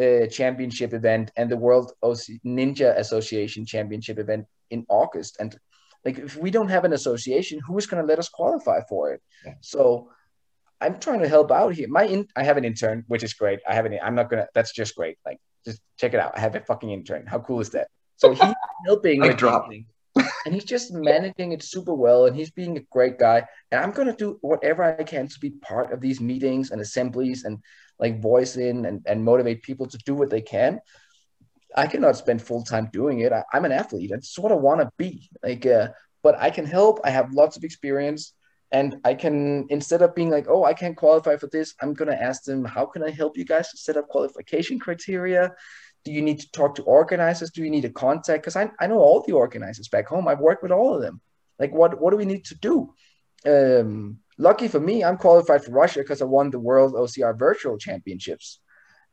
uh, Championship event and the World OC- Ninja Association Championship event in August, and like if we don't have an association, who is going to let us qualify for it? Yeah. So I'm trying to help out here. My in, I have an intern, which is great. I have an. I'm not gonna. That's just great. Like just check it out. I have a fucking intern. How cool is that? So he's *laughs* helping with dropping. and he's just managing it super well and he's being a great guy and i'm going to do whatever i can to be part of these meetings and assemblies and like voice in and, and motivate people to do what they can I cannot spend full time doing it. I, am an athlete. That's what I want to be. Like, uh, but I can help. I have lots of experience, and I can instead of being like, oh, I can't qualify for this, I'm gonna ask them, how can I help you guys set up qualification criteria? Do you need to talk to organizers? Do you need a contact? Because I, I know all the organizers back home. I've worked with all of them. Like, what what do we need to do? Um, lucky for me, I'm qualified for Russia because I won the World OCR Virtual Championships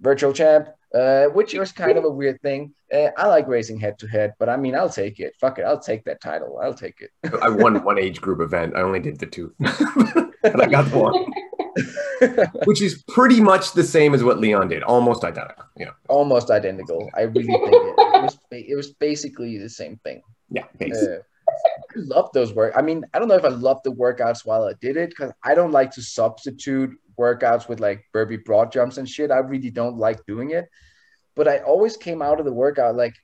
virtual champ, uh, which was kind of a weird thing. Uh, I like racing head to head, but I mean, I'll take it. Fuck it, I'll take that title. I'll take it. *laughs* I won one age group event. I only did the two, *laughs* and I got one, *laughs* which is pretty much the same as what Leon did, almost identical. Yeah, almost identical. I really think it, it was. It was basically the same thing. Yeah, basically. Uh, I love those work. I mean, I don't know if I love the workouts while I did it because I don't like to substitute workouts with like burpee broad jumps and shit. I really don't like doing it. But I always came out of the workout like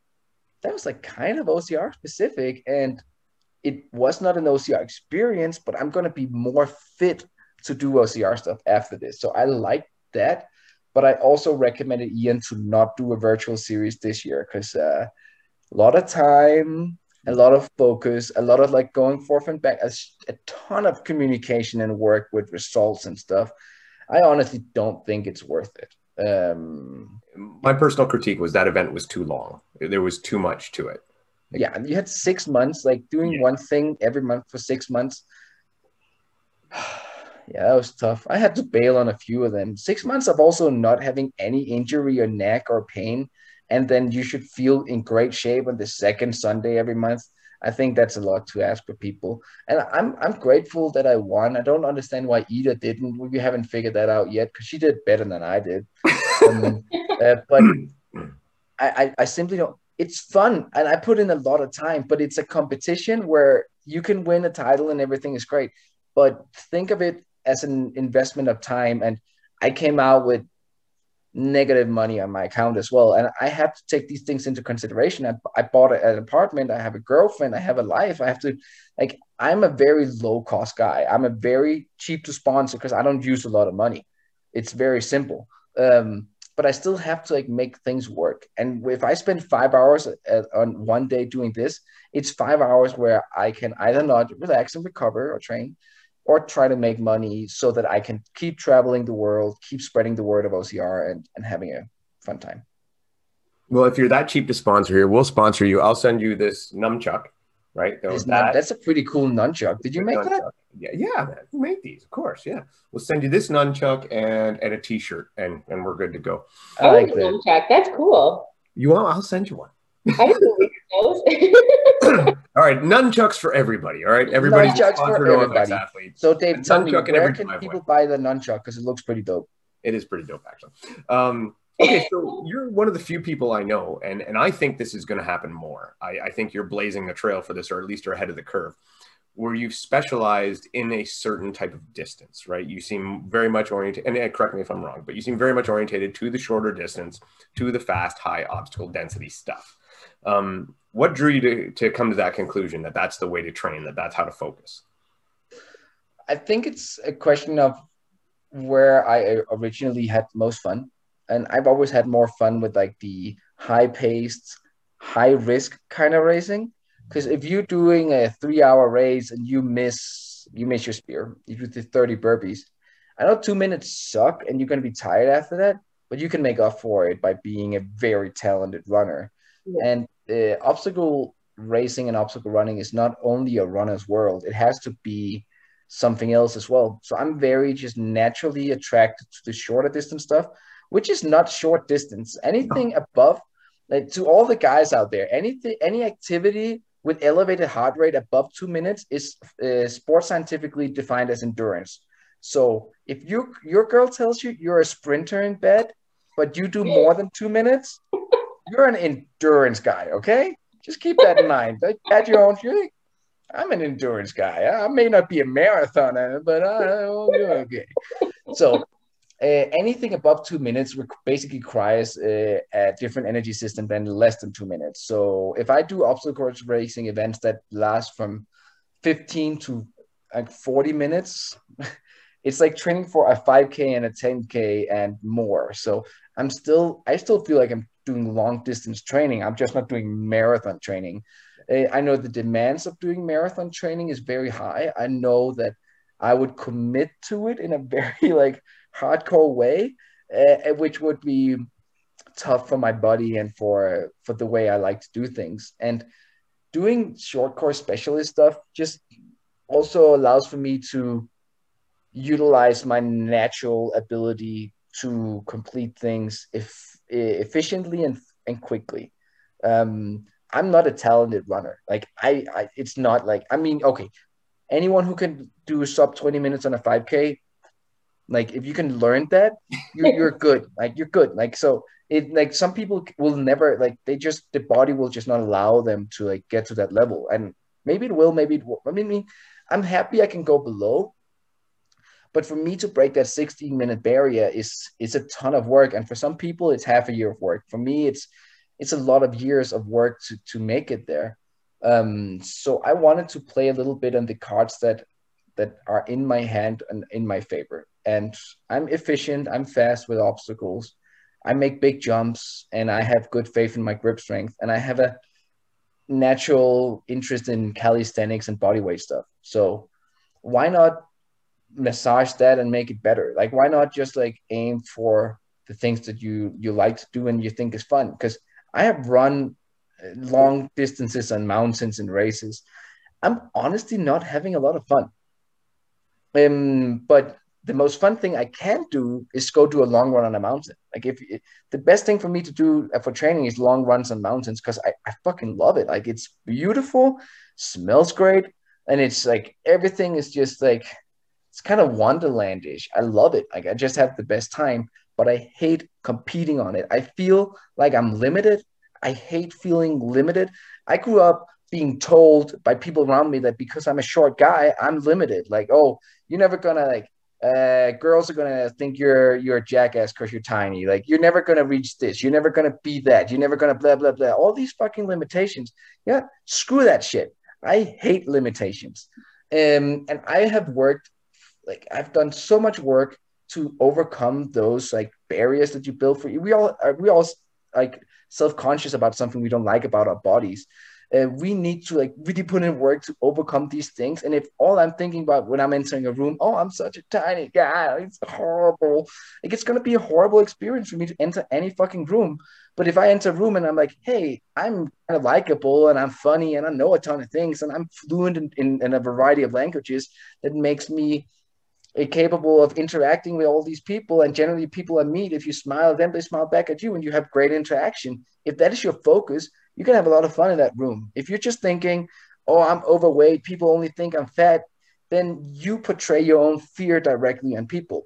that was like kind of OCR specific. And it was not an OCR experience, but I'm going to be more fit to do OCR stuff after this. So I like that. But I also recommended Ian to not do a virtual series this year because uh, a lot of time, a lot of focus, a lot of like going forth and back, a, a ton of communication and work with results and stuff. I honestly don't think it's worth it. Um, My personal critique was that event was too long. There was too much to it. Like, yeah, you had six months, like doing yeah. one thing every month for six months. *sighs* yeah, that was tough. I had to bail on a few of them. Six months of also not having any injury or neck or pain, and then you should feel in great shape on the second Sunday every month. I think that's a lot to ask for people. And I'm I'm grateful that I won. I don't understand why Ida didn't. We haven't figured that out yet because she did better than I did. um, *laughs* uh, but I, I, I simply don't. It's fun, and I put in a lot of time. But it's a competition where you can win a title and everything is great. But think of it as an investment of time. And I came out with negative money on my account as well. And I have to take these things into consideration. I, I bought an apartment, I have a girlfriend, I have a life. I have to, like, I'm a very low cost guy. I'm a very cheap to sponsor because I don't use a lot of money. It's very simple. Um, but I still have to like make things work. And if I spend five hours at, on one day doing this, it's five hours where I can either not relax and recover or train, or try to make money so that I can keep traveling the world, keep spreading the word of OCR and, and having a fun time. Well, if you're that cheap to sponsor here, we'll sponsor you. I'll send you this nunchuck, right? That. that's a pretty cool nunchuck. Did you make nunchuck. that? Yeah, yeah, man. We make these, of course. Yeah, we'll send you this nunchuck and and a T-shirt, and and we're good to go. I like oh, nunchuck. That's cool. You want? I'll send you one. I didn't those. *laughs* all right, nunchucks for everybody. All right, everybody. nunchucks for everybody. So, Dave, tell me where can people buy the nunchuck because it looks pretty dope. It is pretty dope, actually. Um, okay, so you're one of the few people I know, and and I think this is going to happen more. I, I think you're blazing the trail for this, or at least you're ahead of the curve where you've specialized in a certain type of distance, right? You seem very much oriented, and correct me if I'm wrong, but you seem very much orientated to the shorter distance, to the fast, high obstacle density stuff. Um, what drew you to, to come to that conclusion that that's the way to train, that that's how to focus? I think it's a question of where I originally had most fun. And I've always had more fun with like the high paced, high risk kind of racing. Because if you're doing a three hour race and you miss, you miss your spear, if you do 30 burpees, I know two minutes suck and you're going to be tired after that, but you can make up for it by being a very talented runner. Yeah. And uh, obstacle racing and obstacle running is not only a runner's world, it has to be something else as well. So I'm very just naturally attracted to the shorter distance stuff, which is not short distance. Anything above, like to all the guys out there, anything, any activity with elevated heart rate above two minutes is uh, sports scientifically defined as endurance. So if you your girl tells you you're a sprinter in bed, but you do more than two minutes, you're an endurance guy, okay? Just keep that in mind. At your own, I'm an endurance guy. I may not be a marathoner, but I, will do okay. So uh, anything above two minutes basically requires uh, a different energy system than less than two minutes. So if I do obstacle course racing events that last from 15 to like 40 minutes, *laughs* it's like training for a 5K and a 10K and more. So I'm still, I still feel like I'm doing long distance training. I'm just not doing marathon training. I know the demands of doing marathon training is very high. I know that I would commit to it in a *laughs* very like hardcore way, uh, which would be tough for my body and for for the way I like to do things. And doing short course specialist stuff just also allows for me to utilize my natural ability to complete things if efficiently and, and quickly. Um, I'm not a talented runner. Like I, I, it's not like I mean, okay, anyone who can do sub 20 minutes on a 5K, like if you can learn that, you're, you're *laughs* good. Like you're good. Like so, it like some people will never like they just the body will just not allow them to like get to that level, and maybe it will, maybe it will. I mean, I'm happy I can go below, but for me to break that 16 minute barrier is is a ton of work. And for some people, it's half a year of work. For me, it's it's a lot of years of work to, to make it there. Um, so I wanted to play a little bit on the cards that that are in my hand and in my favor. And I'm efficient, I'm fast with obstacles. I make big jumps and I have good faith in my grip strength and I have a natural interest in calisthenics and bodyweight stuff. So why not massage that and make it better. Like why not just like aim for the things that you you like to do and you think is fun? Because i have run uh, long distances on mountains and races. I'm honestly not having a lot of fun. Um but the most fun thing i can do is go do a long run on a mountain. Like if the best thing for me to do uh, for training is long runs on mountains because I, I fucking love it. Like it's beautiful smells great and it's like everything is just like it's kind of wonderlandish. I love it. Like I just have the best time, but I hate competing on it. I feel like I'm limited. I hate feeling limited. I grew up being told by people around me that because I'm a short guy, I'm limited. Like, oh, you're never gonna like uh, girls are gonna think you're you're a jackass because you're tiny. Like you're never gonna reach this. You're never gonna be that. You're never gonna blah blah blah. All these fucking limitations. Yeah, screw that shit. I hate limitations. Um, and I have worked like I've done so much work to overcome those like barriers that you build for you. We all are we all like self-conscious about something we don't like about our bodies uh, we need to like really put in work to overcome these things. And if all I'm thinking about when I'm entering a room, oh, I'm such a tiny guy, it's horrible. Like it's gonna be a horrible experience for me to enter any fucking room. But if I enter a room and I'm like, hey, I'm kind of likable and I'm funny and I know a ton of things and I'm fluent in, in, in a variety of languages, that makes me capable of interacting with all these people and generally people I meet if you smile at them they smile back at you and you have great interaction if that is your focus you can have a lot of fun in that room. If you're just thinking, oh, I'm overweight, people only think I'm fat, then you portray your own fear directly on people.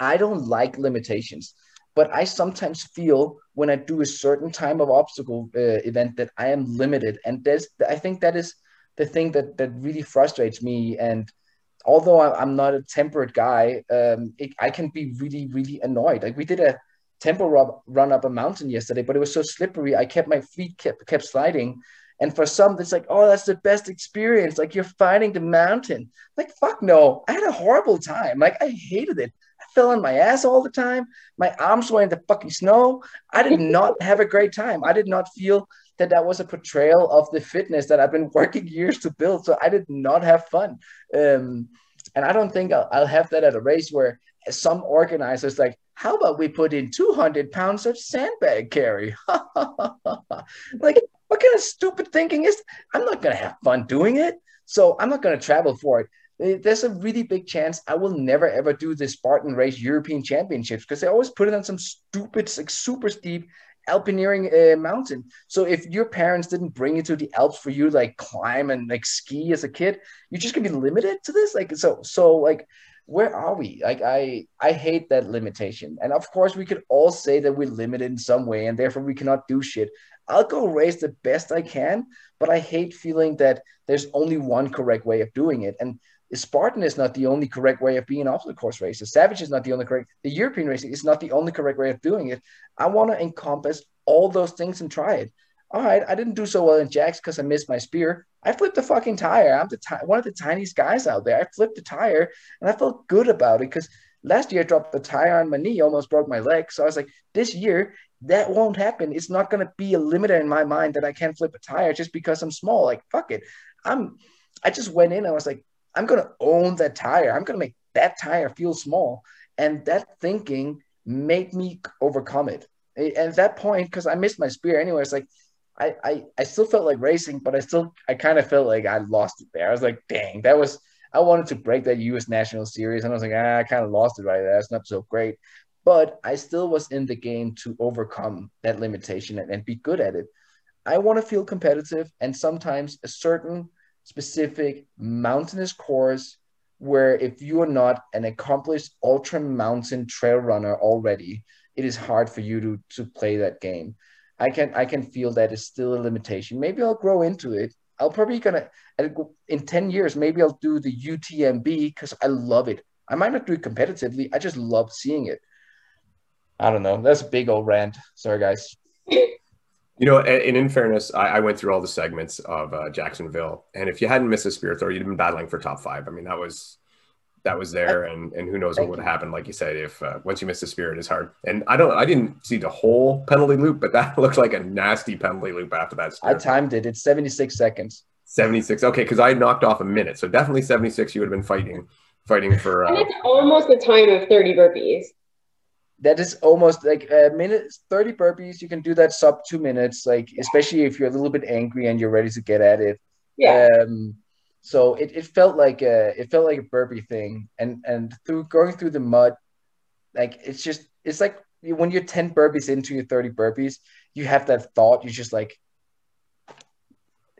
I don't like limitations, but I sometimes feel when I do a certain time of obstacle uh, event that I am limited. And there's, I think that is the thing that, that really frustrates me. And although I'm not a temperate guy, um, it, I can be really, really annoyed. Like we did a tempo run, run up a mountain yesterday, but it was so slippery. I kept my feet kept kept sliding. And for some, it's like, oh, that's the best experience. Like you're fighting the mountain. Like, fuck no. I had a horrible time. Like I hated it. I fell on my ass all the time. My arms were in the fucking snow. I did not have a great time. I did not feel that that was a portrayal of the fitness that I've been *laughs* working years to build. So I did not have fun. Um, and I don't think I'll, I'll have that at a race where some organizers like, how about we put in 200 pounds of sandbag carry? *laughs* like, what kind of stupid thinking is? I'm not going to have fun doing it. So I'm not going to travel for it. Eh, there's a really big chance I will never ever do the Spartan Race European Championships because they always put it on some stupid, like super steep alpineering uh, mountain. So if your parents didn't bring you to the Alps for you like climb and like ski as a kid, you're just gonna be limited to this. Like so, so like where are we? Like I I hate that limitation. And of course we could all say that we're limited in some way and therefore we cannot do shit. I'll go race the best I can, but I hate feeling that there's only one correct way of doing it. And Spartan is not the only correct way of being off the course racer. Savage is not the only correct. The European racing is not the only correct way of doing it. I want to encompass all those things and try it. All right, I didn't do so well in Jax because I missed my spear. I flipped the fucking tire. I'm the one of the tiniest guys out there. I flipped the tire and I felt good about it because last year I dropped the tire on my knee, almost broke my leg. So I was like, this year that won't happen. It's not gonna be a limiter in my mind that I can't flip a tire just because I'm small. Like fuck it. I'm. I just went in. I was like, I'm gonna own that tire. I'm gonna make that tire feel small, and that thinking made me overcome it. And at that point, because I missed my spear anyway, it's like I, I I still felt like racing, but I still I kind of felt like I lost it there. I was like, dang, that was I wanted to break that U.S. National Series, and I was like, ah, I kind of lost it right there. It's not so great, but I still was in the game to overcome that limitation and, and be good at it. I want to feel competitive, and sometimes a certain specific mountainous course where if you are not an accomplished ultra mountain trail runner already, it is hard for you to to play that game. I can I can feel that is still a limitation. Maybe I'll grow into it. I'll probably gonna in 10 years, maybe I'll do the UTMB because I love it. I might not do it competitively. I just love seeing it. I don't know. That's a big old rant. Sorry, guys. You know, and in fairness, I, I went through all the segments of uh, Jacksonville, and if you hadn't missed a spear throw, you'd been battling for top five. I mean, that was that was there, and and who knows what would have happened? Like you said, if uh, once you miss the spear, it is hard. And I don't, I didn't see the whole penalty loop, but that *laughs* looked like a nasty penalty loop after that. Spear. I timed it. It's seventy six seconds. Seventy six. Okay, because I knocked off a minute, so definitely seventy six. You would have been fighting, fighting for. Uh, and it's almost the time of thirty burpees that is almost like a minute 30 burpees you can do that sub two minutes like especially if you're a little bit angry and you're ready to get at it. Yeah. Um so it, it felt like a it felt like a burpee thing. And and through going through the mud like it's just it's like when you're 10 burpees into your 30 burpees you have that thought you're just like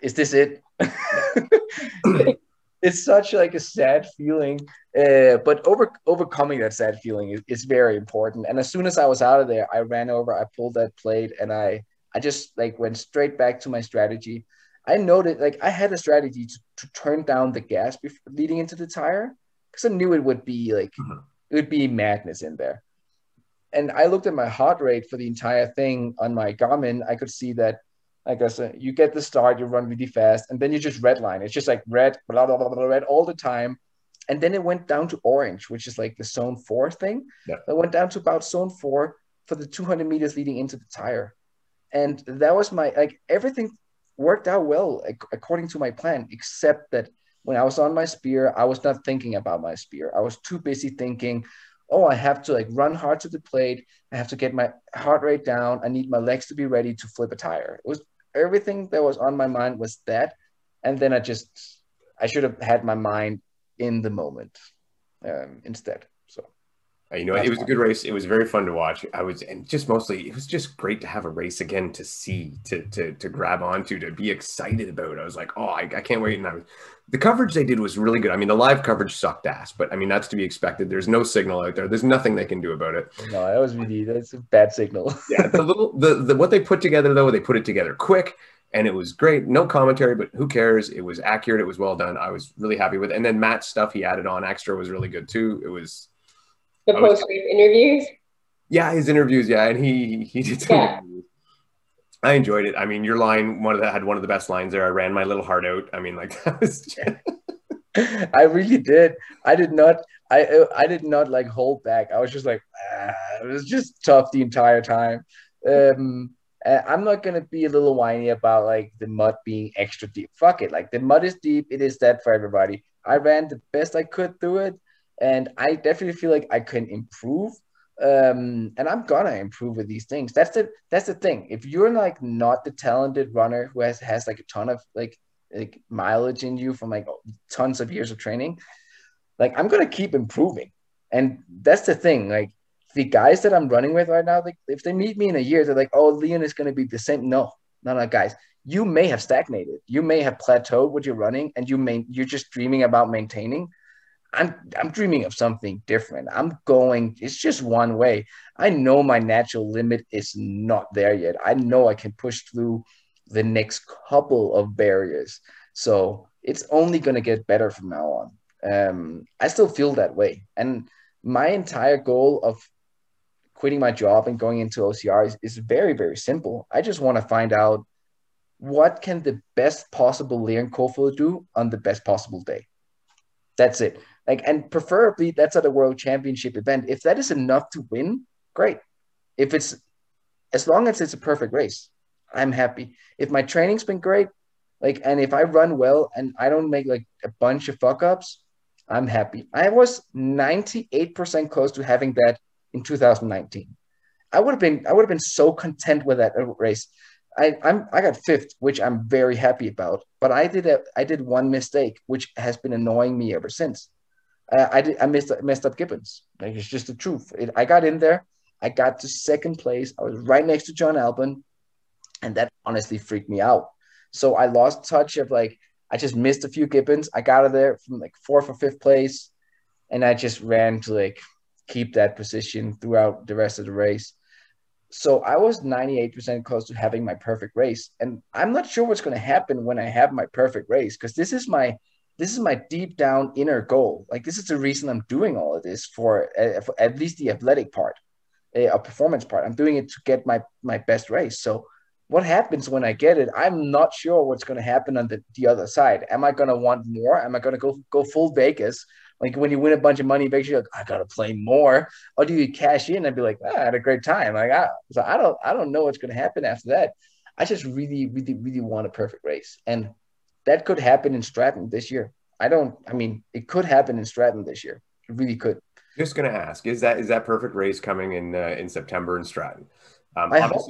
is this it *laughs* *laughs* it's such like a sad feeling uh, but over overcoming that sad feeling is, is very important and as soon as i was out of there i ran over i pulled that plate and i i just like went straight back to my strategy i noted like i had a strategy to, to turn down the gas before leading into the tire because I knew it would be like Mhm. it would be madness in there. And I looked at my heart rate for the entire thing on my Garmin. I could see that, I guess, uh, you get the start, you run really fast, and then you just red line. It's just like red, blah, blah, blah, blah, red all the time. And then it went down to orange, which is like the zone four thing. Yeah. It went down to about zone four for the 200 meters leading into the tire. And that was my, like, everything worked out well according to my plan, except that when I was on my spear, I was not thinking about my spear. I was too busy thinking, oh, I have to like run hard to the plate. I have to get my heart rate down. I need my legs to be ready to flip a tire. It was everything that was on my mind was that. And then I just, I should have had my mind in the moment um, instead. You know, That's it was a good race. It was very fun to watch. I was, and just mostly, it was just great to have a race again to see, to to to grab onto, to be excited about. I was like, oh, I, I can't wait. And I was, the coverage they did was really good. I mean, the live coverage sucked ass, but I mean, that's to be expected. There's no signal out there. There's nothing they can do about it. no, that was really, that's a bad signal. *laughs* Yeah, the little, the, the what they put together though, they put it together quick. And it was great. No commentary, but who cares? It was accurate. It was well done. I was really happy with it. And then Matt's stuff he added on extra was really good too. It was The post race interviews. Yeah, his interviews. Yeah, and he he did some. Yeah. interviews. I enjoyed it. I mean, your line one of that had one of the best lines there. I ran my little heart out. I mean, like *laughs* that was. *laughs* I really did. I did not. I I did not like hold back. I was just like, ah, it was just tough the entire time. Um, and I'm not gonna be a little whiny about like the mud being extra deep. Fuck it. Like the mud is deep. It is that for everybody. I ran the best I could through it, and I definitely feel like I can improve. Um, and I'm gonna improve with these things. That's the that's the thing. If you're like not the talented runner who has has like a ton of like like mileage in you from like tons of years of training, like I'm gonna keep improving. And that's the thing. Like the guys that I'm running with right now, like if they meet me in a year, they're like, "Oh, Leon is gonna be the same." No, no, no, guys. You may have stagnated. You may have plateaued what you're running, and you may you're just dreaming about maintaining. I'm I'm dreaming of something different. I'm going. It's just one way. I know my natural limit is not there yet. I know I can push through the next couple of barriers. So it's only going to get better from now on. Um, I still feel that way. And my entire goal of quitting my job and going into OCR is, is very, very simple. I just want to find out what can the best possible Leon Kofoed do on the best possible day. That's it. Like, and preferably that's at a world championship event. If that is enough to win, great. If it's as long as it's a perfect race, I'm happy. If my training's been great, like, and if I run well and I don't make like a bunch of fuck ups, I'm happy. I was 98% close to having that in 2019. I would have been, I would have been so content with that race. I, I'm, I got fifth, which I'm very happy about. But I did, a, I did one mistake, which has been annoying me ever since. Uh, I did, I missed, messed up Gibbons. Like it's just the truth. It, I got in there, I got to second place. I was right next to Jon Albon, and that honestly freaked me out. So I lost touch of like I just missed a few Gibbons. I got out of there from like fourth or fifth place, and I just ran to like keep that position throughout the rest of the race. So I was 98% close to having my perfect race. And I'm not sure what's going to happen when I have my perfect race because this is my this is my deep down inner goal. Like this is the reason I'm doing all of this for, uh, for at least the athletic part, uh, a performance part. I'm doing it to get my my best race. So what happens when I get it? I'm not sure what's going to happen on the, the other side. Am I going to want more? Am I going to go go full Vegas? Like when you win a bunch of money, Vegas, you're like, I got to play more. Or do you cash in and be like, ah, I had a great time? Like, ah. so I don't, I don't know what's going to happen after that. I just really, really, really want a perfect race, and that could happen in Stratton this year. I don't. I mean, it could happen in Stratton this year. It really could. Just going to ask: Is that is that perfect race coming in uh, in September in Stratton? Um, I hope.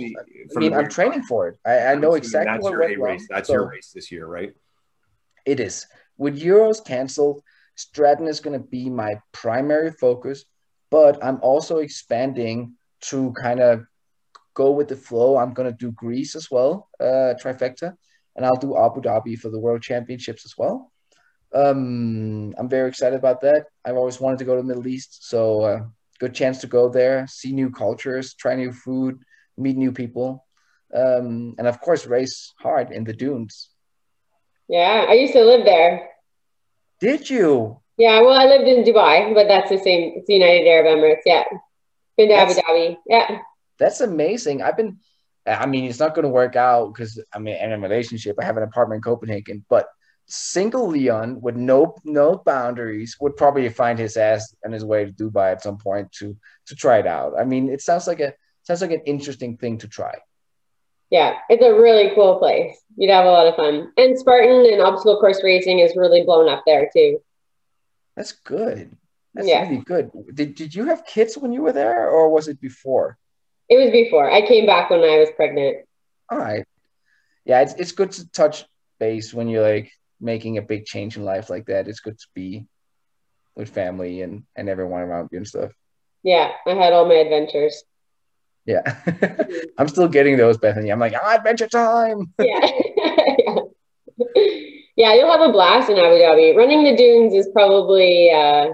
I mean, I'm training for it. I, I know exactly that's what your went wrong. race. That's so your race this year, right? It is. With Euros canceled, Stratton is going to be my primary focus, but I'm also expanding to kind of go with the flow. I'm going to do Greece as well, uh, trifecta, and I'll do Abu Dhabi for the World Championships as well. Um, I'm very excited about that. I've always wanted to go to the Middle East, so uh, good chance to go there, see new cultures, try new food, meet new people, um, and of course, race hard in the dunes. Yeah, I used to live there. Did you? Yeah, well, I lived in Dubai, but that's the same. It's the United Arab Emirates. Yeah, been to That's- Abu Dhabi. Yeah, That's amazing. I've been, I mean, it's not going to work out because I mean, in a relationship, I have an apartment in Copenhagen, but single Leon with no no boundaries would probably find his ass on his way to Dubai at some point to to try it out. I mean, it sounds like a sounds like an interesting thing to try. yeah, it's a really cool place. You'd have a lot of fun. And Spartan and obstacle course racing is really blown up there too. That's good. That's Yeah. really good. Did, did you have kids when you were there or was it before? It was before I came back when I was pregnant. All right. Yeah, it's it's good to touch base when you're like making a big change in life like that. It's good to be with family and and everyone around you and stuff. Yeah, I had all my adventures. Yeah. *laughs* I'm still getting those, Bethany. I'm like, ah, adventure time. *laughs* Yeah. yeah. *laughs* Yeah, you'll have a blast in Abu Dhabi. Running the dunes is probably uh,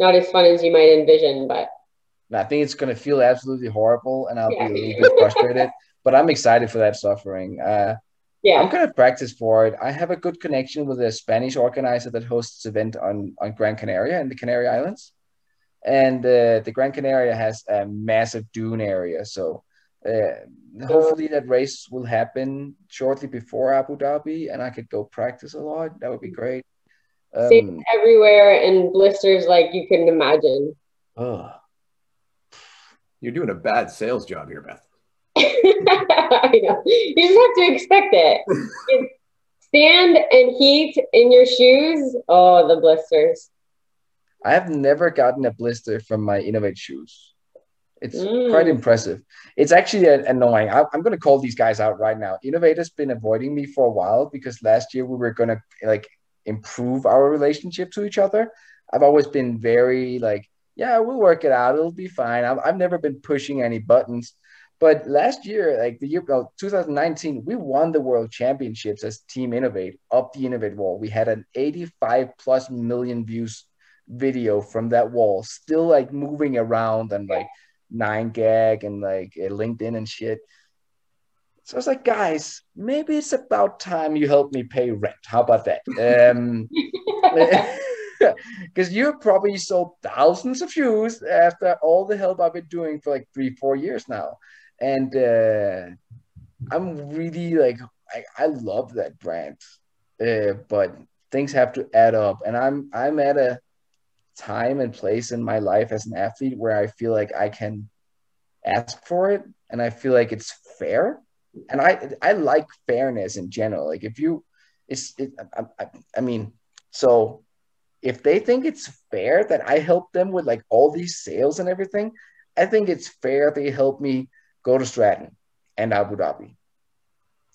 not as fun as you might envision, but And I think it's gonna feel absolutely horrible and I'll Yeah. be a little bit frustrated. *laughs* But I'm excited for that suffering. Uh yeah. I'm gonna practice for it. I have a good connection with a Spanish organizer that hosts event on on Gran Canaria in the Canary Islands, and uh, the Gran Canaria has a massive dune area. So uh, hopefully that race will happen shortly before Abu Dhabi, and I could go practice a lot. That would be great. Um, everywhere and blisters like you couldn't imagine. ugh. You're doing a bad sales job here, Beth. *laughs* I know. You just have to expect it. It's Sand and heat in your shoes. Oh, the blisters. I have never gotten a blister from my inov-8 shoes. It's Mm. quite impressive. It's actually annoying. I, I'm going to call these guys out right now. inov-8 has been avoiding me for a while because last year we were going to like improve our relationship to each other. I've always been very like, yeah, we'll work it out. It'll be fine. I've, I've never been pushing any buttons. But last year, like the year, well, 2019, we won the world championships as Team inov-8 up the inov-8 wall. We had an 85 plus million views video from that wall, still like moving around and like nine gag and like uh, LinkedIn and shit. So I was like, guys, maybe it's about time you help me pay rent. How about that? Um, *laughs* *laughs* *laughs* because you probably sold thousands of shoes after all the help I've been doing for like three, four years now. And uh, I'm really like, I, I love that brand, uh, but things have to add up. And I'm I'm at a time and place in my life as an athlete where I feel like I can ask for it, and I feel like it's fair. And I I like fairness in general. Like if you, it's it, I, I, I mean, so if they think it's fair that I help them with like all these sales and everything, I think it's fair they help me go to Stratton and Abu Dhabi.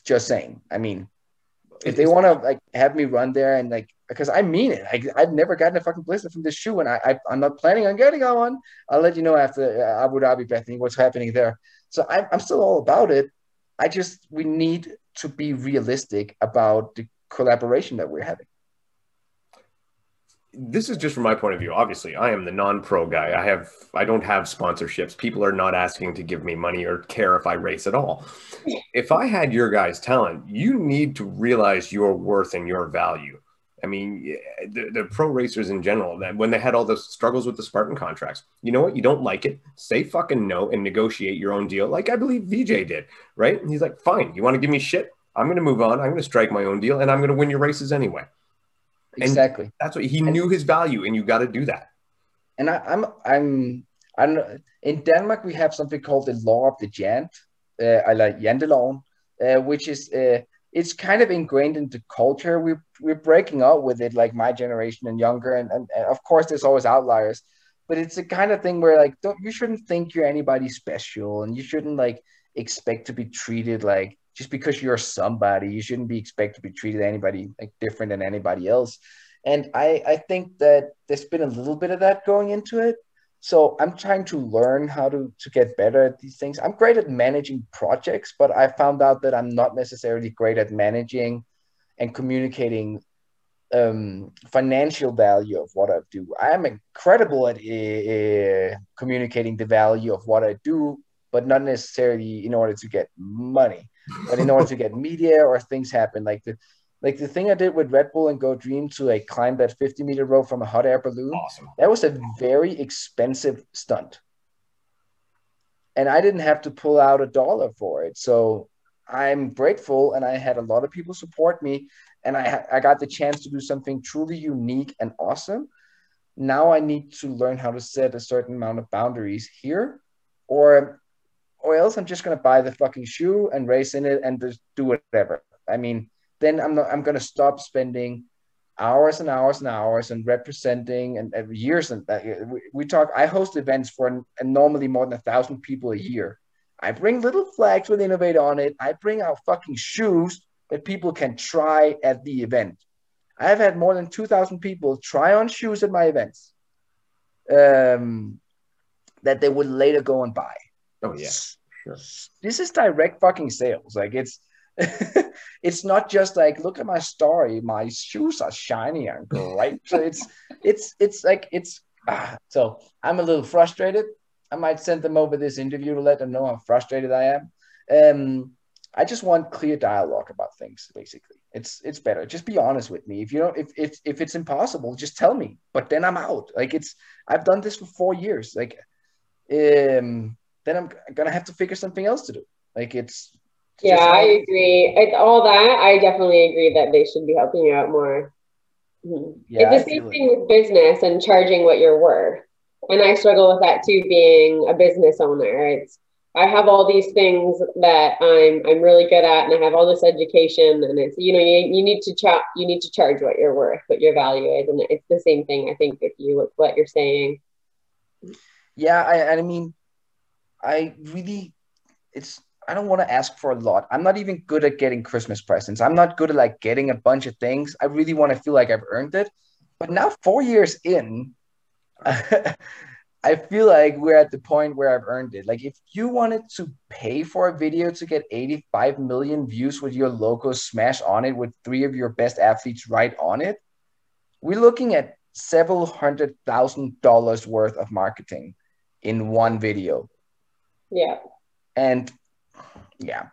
Just saying. I mean, if they want to like have me run there and like because I mean it, like I've never gotten a fucking blister from this shoe, and I, I I'm not planning on getting on. I'll let you know after uh, Abu Dhabi, Bethany, what's happening there. So I'm I'm still all about it. I just we need to be realistic about the collaboration that we're having. This is just from my point of view. Obviously, I am the non-pro guy. I have I don't have sponsorships. People are not asking to give me money or care if I race at all. If I had your guys' talent, you need to realize your worth and your value. I mean, the, the pro racers in general, that when they had all the struggles with the Spartan contracts, you know what? You don't like it. Say fucking no and negotiate your own deal, like I believe VJ did, right? And he's like, fine, you want to give me shit? I'm going to move on. I'm going to strike my own deal, and I'm going to win your races anyway. And- Exactly. That's what he And- knew his value, and you got to do that. and I, I'm I'm I don't know. In Denmark, we have something called the law of the Jante, uh, I like janteloven, uh, which is uh, it's kind of ingrained into culture. We we're breaking up with it, like my generation and younger, and, and, and of course, there's always outliers, but it's a kind of thing where like don't you shouldn't think you're anybody special, and you shouldn't like expect to be treated like just because you're somebody, you shouldn't be expected to be treated anybody like different than anybody else. And I, I think that there's been a little bit of that going into it. So I'm trying to learn how to, to get better at these things. I'm great at managing projects, but I found out that I'm not necessarily great at managing and communicating um, financial value of what I do. I'm incredible at uh, communicating the value of what I do, but not necessarily in order to get money, but in order to get media or things happen like the Like the thing I did with Red Bull and Go Dream to like climb that 50 meter rope from a hot air balloon. Awesome. That was a very expensive stunt. And I didn't have to pull out a dollar for it. So I'm grateful and I had a lot of people support me and I I got the chance to do something truly unique and awesome. Now I need to learn how to set a certain amount of boundaries here or or else I'm just gonna buy the fucking shoe and race in it and just do whatever. I mean, then I'm not I'm gonna stop spending hours and hours and hours and representing and, and years and that we, we, talk i host events for normally more than a thousand people a year. I bring little flags with inov-8 on it. I bring out fucking shoes that people can try at the event. I've had more than 2000 people try on shoes at my events um, that they would later go and buy oh yeah sure. this is direct fucking sales. Like it's *laughs* it's not just like look at my story. My shoes are shiny and great. so it's *laughs* it's it's like it's ah, so i'm a little frustrated. I might send them over this interview to let them know how frustrated i am. Um i just want clear dialogue about things basically. It's it's better. Just be honest with me. If you don't if if, if it's impossible just tell me. But then i'm out. Like it's i've done this for four years. Like um then i'm gonna have to figure something else to do like it's yeah, I agree. It's all that. I definitely agree that they should be helping you out more. Mm-hmm. Yeah, it's the same thing with business and charging what you're worth. And I struggle with that too, being a business owner. It's I have all these things that I'm I'm really good at, and I have all this education, and it's you know you, you need to chop you need to charge what you're worth, what your value is, and it's the same thing I think with you with what you're saying. Yeah, I I mean, I really it's I don't want to ask for a lot. I'm not even good at getting Christmas presents. I'm not good at like getting a bunch of things. I really want to feel like I've earned it. But now, four years in, *laughs* I feel like we're at the point where I've earned it. Like, if you wanted to pay for a video to get 85 million views with your logo smash on it with three of your best athletes right on it, we're looking at several hundred thousand dollars worth of marketing in one video. Yeah. And yeah,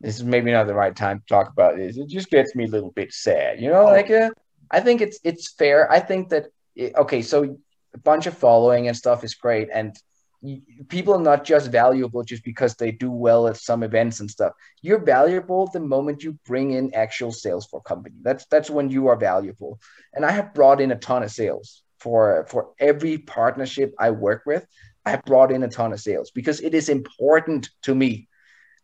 this is maybe not the right time to talk about this. It just gets me a little bit sad, you know. Like, uh, I think it's it's fair. I think that it, okay, so a bunch of following and stuff is great, and people are not just valuable just because they do well at some events and stuff. You're valuable the moment you bring in actual sales for company. That's that's when you are valuable. And I have brought in a ton of sales for for every partnership I work with. I have brought in a ton of sales because it is important to me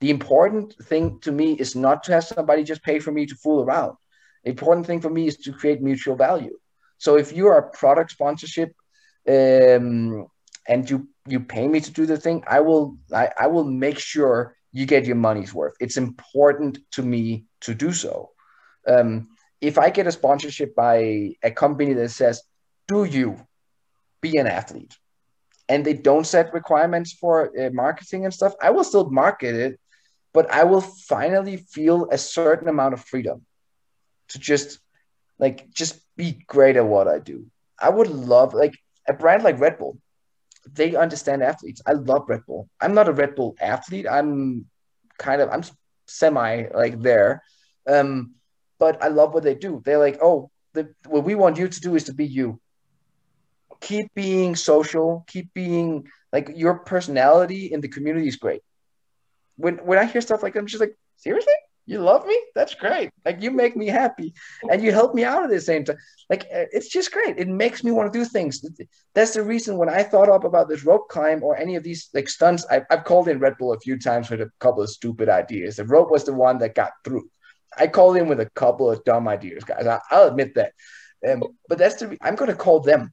the important thing to me is not to have somebody just pay for me to fool around. The important thing for me is to create mutual value. So if you are a product sponsorship um, and you you pay me to do the thing, I will I, I will make sure you get your money's worth. It's important to me to do so. Um, if I get a sponsorship by a company that says, "Do you be an athlete?" And they don't set requirements for uh, marketing and stuff, I will still market it but I will finally feel a certain amount of freedom to just like just be great at what I do. I would love like a brand like Red Bull. They understand athletes. I love Red Bull. I'm not a Red Bull athlete. I'm kind of I'm semi like there. Um, but I love what they do. They're like, oh, the, what we want you to do is to be you. Keep being social. Keep being like your personality in the community is great when when I hear stuff like that, I'm just like, seriously? You love me? That's great. Like you make me happy and you help me out at the same time. Like eh, it's just great. It makes me want to do things. That's the reason when I thought up about this rope climb or any of these like stunts, I, I've called in Red Bull a few times with a couple of stupid ideas. The rope was the one that got through. I called in with a couple of dumb ideas, guys. I, will admit that. Um, but that's the I'm going to call them.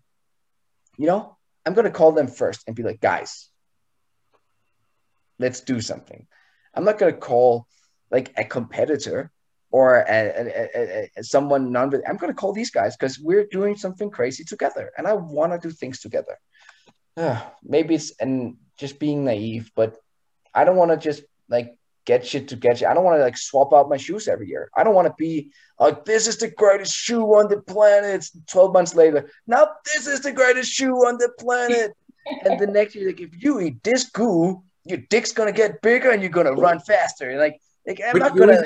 You know, I'm going to call them first and be like, guys, let's do something. I'm not going to call like a competitor or a, a, a, someone non I'm going to call these guys because we're doing something crazy together and I want to do things together. *sighs* Maybe it's and just being naive, but I don't want to just like get shit to get shit. I don't want to like swap out my shoes every year. I don't want to be like, this is the greatest shoe on the planet. 12 months later, now this is the greatest shoe on the planet. *laughs* and the next year, like, if you eat this goo, your dick's gonna get bigger and you're gonna run faster. Like, like I'm not gonna.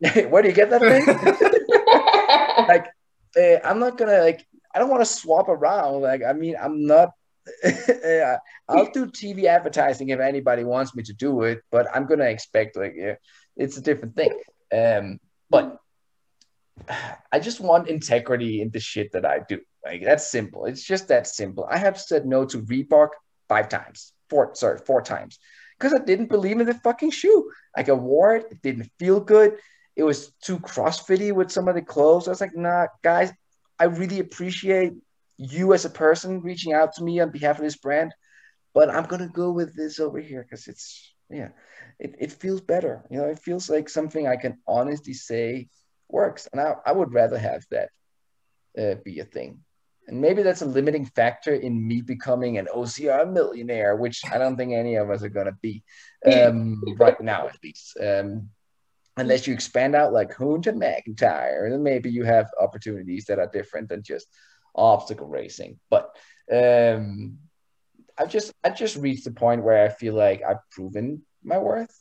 Like, *laughs* Where do you get that thing? *laughs* like, uh, I'm not gonna like. I don't want to swap around. Like, I mean, I'm not. *laughs* I'll do TV advertising if anybody wants me to do it, but I'm gonna expect like, yeah, it's a different thing. Um, but I just want integrity in the shit that I do. Like that's simple. It's just that simple. I have said no to Reebok five times, four, sorry, four times, because I didn't believe in the fucking shoe. Like I wore it, it didn't feel good. It was too crossfitty with some of the clothes. I was like, nah, guys, I really appreciate you as a person reaching out to me on behalf of this brand, but I'm gonna go with this over here because it's yeah, it, it feels better. You know, it feels like something I can honestly say works, and I, I would rather have that uh, be a thing. And maybe that's a limiting factor in me becoming an OCR millionaire, which I don't think any of us are gonna be um, *laughs* right now, at least. Um, unless you expand out like Hunter McIntyre, then maybe you have opportunities that are different than just obstacle racing. But um, I've just I just reached the point where I feel like I've proven my worth,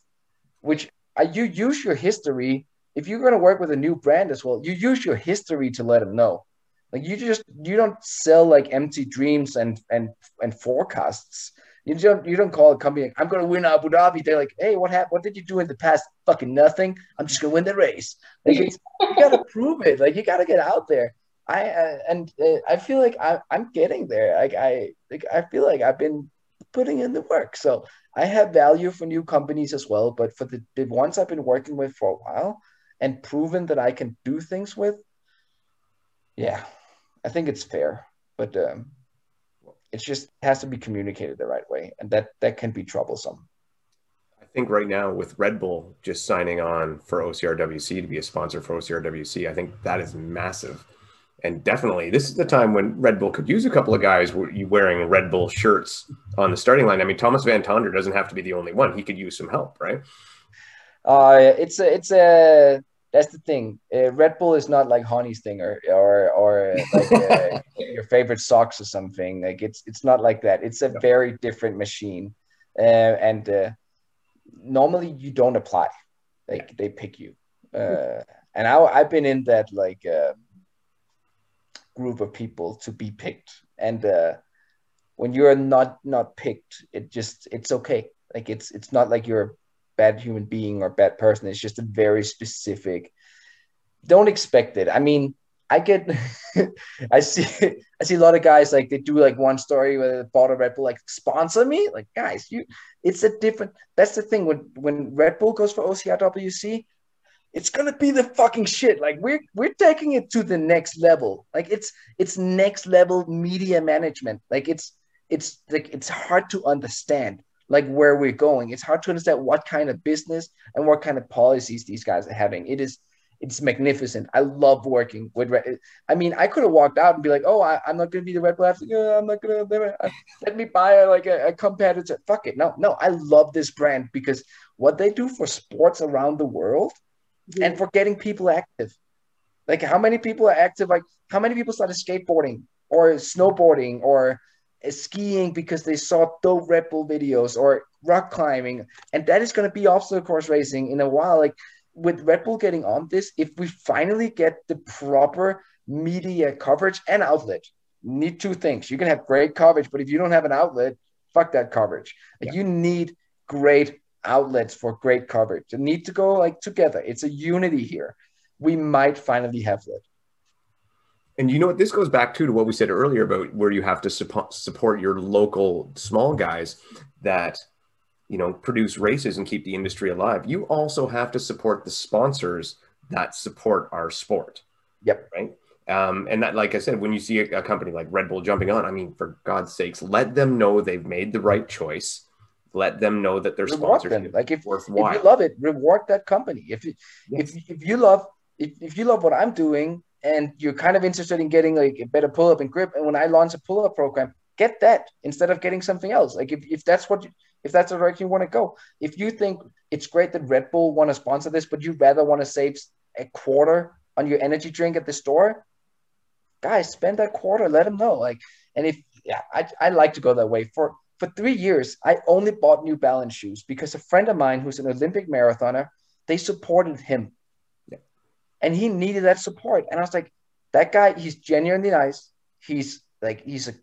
which I you use your history. If you're going to work with a new brand as well, you use your history to let them know. Like you just you don't sell like empty dreams and and and forecasts. You don't you don't call a company. I'm going to win Abu Dhabi. They're like, hey, what happened? What did you do in the past? Fucking nothing. I'm just going to win the race. Like you got to *laughs* prove it. Like you got to get out there. I uh, and uh, I feel like I, I'm getting there. Like I like I feel like I've been putting in the work. So I have value for new companies as well. But for the, the ones I've been working with for a while and proven that I can do things with, yeah, I think it's fair. But um, it just has to be communicated the right way, and that that can be troublesome. I think right now with Red Bull just signing on for OCRWC to be a sponsor for OCRWC, I think that is massive and definitely this is the time when Red Bull could use a couple of guys wearing Red Bull shirts on the starting line. I mean, Thomas Van Tonder doesn't have to be the only one; he could use some help, right? Uh, it's a, it's a that's the thing. Uh, Red Bull is not like Honey Stinger or or or like uh, *laughs* your favorite socks or something. Like it's it's not like that. It's a very different machine, uh, and uh, normally you don't apply. Like they pick you, uh, and I I've been in that like uh, group of people to be picked. And uh, when you're not not picked it just it's okay. Like it's it's not like you're a bad human being or bad person. It's just a very specific don't expect it. I mean i get *laughs* i see *laughs* i see a lot of guys like they do like one story with a bought a red bull like sponsor me? Like guys you it's a different that's the thing. When when red bull goes for ocrwc it's gonna be the fucking shit. Like we're we're taking it to the next level. Like it's it's next level media management. Like it's it's like it's hard to understand like where we're going. It's hard to understand what kind of business and what kind of policies these guys are having. It is it's magnificent. I love working with Red. I mean, I could have walked out and be like, "Oh, I, am not going to be the Red Bull." Oh, I'm not going to uh, let me buy a, like a, a competitor. Fuck it. No, no. I love this brand because what they do for sports around the world yeah. and for getting people active. Like how many people are active? Like how many people started skateboarding or snowboarding or skiing because they saw dope Red Bull videos or rock climbing, and that is going to be obstacle course racing in a while. Like with Red Bull getting on this, if we finally get the proper media coverage and outlet, need two things. You can have great coverage, but if you don't have an outlet, fuck that coverage. Like yeah. you need great outlets for great coverage. They need to go like together. It's a unity here. We might finally have that. And you know what? This goes back to to what we said earlier about where you have to support support your local small guys that you know produce races and keep the industry alive. You also have to support the sponsors that support our sport. Yep. Right. Um, and that, like I said, when you see a, a company like Red Bull jumping on, I mean, for God's sakes, let them know they've made the right choice let them know that their reward sponsorship them. like if, worthwhile. if you love it reward that company if you yes. if, if you love if, if you love what i'm doing and you're kind of interested in getting like a better pull-up and grip and when i launch a pull-up program get that instead of getting something else like if, if that's what you, if that's the direction you want to go if you think it's great that red bull want to sponsor this but you rather want to save a quarter on your energy drink at the store guys spend that quarter let them know like and if yeah i, I like to go that way for for three years, I only bought New Balance shoes because a friend of mine who's an Olympic marathoner, they supported him. Yeah. and he needed that support. And I was like, that guy, he's genuinely nice. He's like, he's an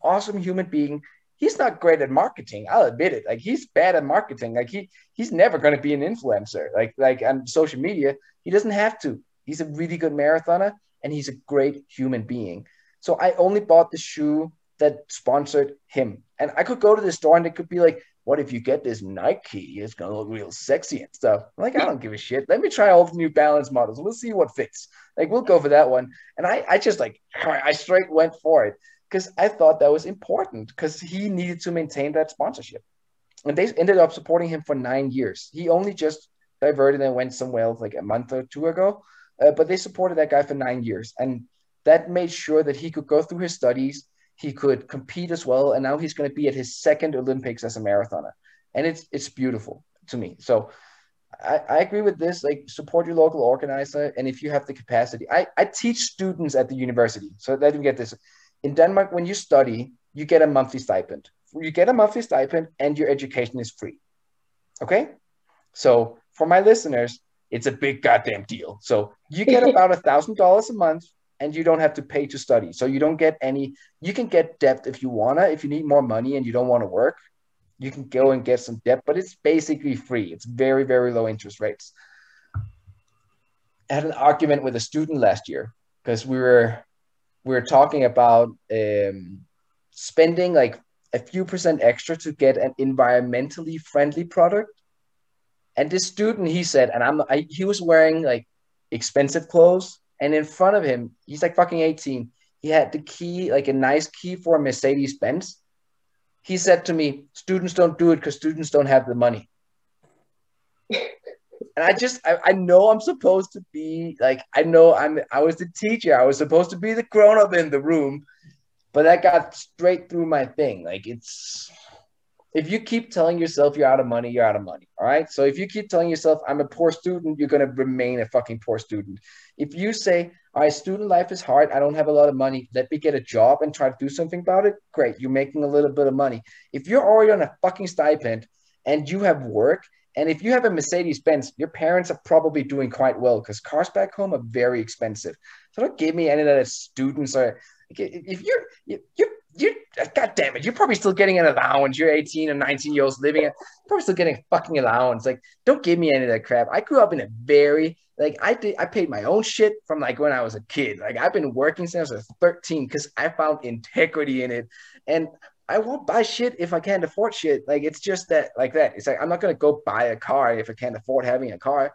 awesome human being. He's not great at marketing. I'll admit it. Like he's bad at marketing. Like he he's never going to be an influencer. Like like on social media, he doesn't have to. He's a really good marathoner and he's a great human being. So I only bought the shoe that sponsored him. And I could go to the store and it could be like, what if you get this Nike? It's gonna look real sexy and stuff. I'm like, I don't give a shit. Let me try all the new balance models. We'll see what fits. Like, we'll go for that one. And I, I just like, *laughs* I straight went for it because I thought that was important because he needed to maintain that sponsorship. And they ended up supporting him for nine years. He only just diverted and went somewhere else like a month or two ago, uh, but they supported that guy for nine years. And that made sure that he could go through his studies he could compete as well, and now he's going to be at his second Olympics as a marathoner, and it's it's beautiful to me. So I, I agree with this. Like support your local organizer, and if you have the capacity, I, I teach students at the university. So let me get this. In Denmark, when you study, you get a monthly stipend. You get a monthly stipend, and your education is free. Okay, so for my listeners, it's a big goddamn deal. So you get *laughs* about a thousand dollars a month and you don't have to pay to study. So you don't get any, you can get debt if you wanna, if you need more money and you don't want to work, you can go and get some debt, but it's basically free. It's very, very low interest rates. I had an argument with a student last year because we were we were talking about um, spending like a few percent extra to get an environmentally friendly product. And this student, he said, and I'm I, he was wearing like expensive clothes and in front of him, he's like fucking 18. He had the key, like a nice key for a Mercedes Benz. He said to me, Students don't do it because students don't have the money. *laughs* and I just, I, I know I'm supposed to be like, I know I'm, I was the teacher. I was supposed to be the grown up in the room, but that got straight through my thing. Like, it's, if you keep telling yourself you're out of money, you're out of money. All right. So if you keep telling yourself I'm a poor student, you're going to remain a fucking poor student. If you say, all right, student life is hard. I don't have a lot of money. Let me get a job and try to do something about it. Great. You're making a little bit of money. If you're already on a fucking stipend and you have work, and if you have a Mercedes Benz, your parents are probably doing quite well because cars back home are very expensive. So don't give me any of that students are. If you're, you're you god damn it, you're probably still getting an allowance. You're 18 or 19 years living, probably still getting fucking allowance. Like, don't give me any of that crap. I grew up in a very like I did I paid my own shit from like when I was a kid. Like I've been working since I was 13 because I found integrity in it. And I won't buy shit if I can't afford shit. Like it's just that like that. It's like I'm not gonna go buy a car if I can't afford having a car.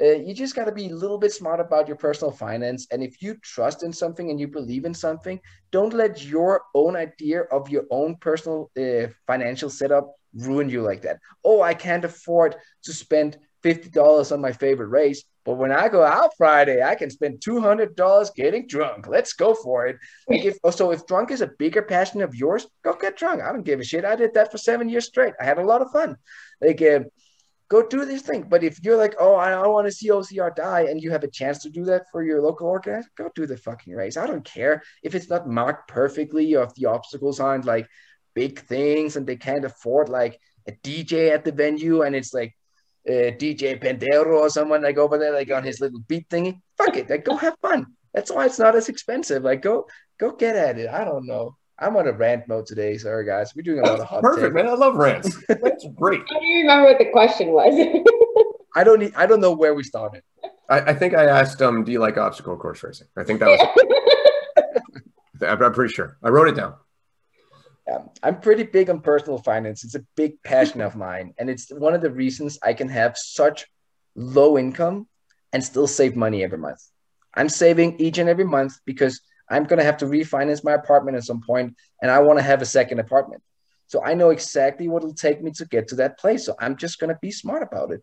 Uh, you just got to be a little bit smart about your personal finance. And if you trust in something and you believe in something, don't let your own idea of your own personal uh, financial setup ruin you like that. Oh, I can't afford to spend $50 on my favorite race. But when I go out Friday, I can spend $200 getting drunk. Let's go for it. If, so if drunk is a bigger passion of yours, go get drunk. I don't give a shit. I did that for seven years straight. I had a lot of fun. Like, uh, go do this thing. But if you're like, oh, I don't want to see OCR die, and you have a chance to do that for your local organizer, go do the fucking race. I don't care if it's not marked perfectly or if the obstacles aren't like big things and they can't afford like a DJ at the venue and it's like uh, DJ Pendero or someone like over there, like on his little beat thingy. Fuck it, like go have fun. That's why it's not as expensive. Like go go get at it. I don't know. I'm on a rant mode today. Sorry, guys. We're doing a lot of hot Perfect, take. man. I love rants. *laughs* That's great. I don't remember what the question was. I don't need, I don't know where we started. I, I, think I asked um, do you like obstacle course racing? I think that was *laughs* I'm pretty sure. I wrote it down. Yeah, I'm pretty big on personal finance. It's a big passion of mine. And it's one of the reasons I can have such low income and still save money every month. I'm saving each and every month because – I'm going to have to refinance my apartment at some point and I want to have a second apartment. So I know exactly what it'll take me to get to that place. So I'm just going to be smart about it.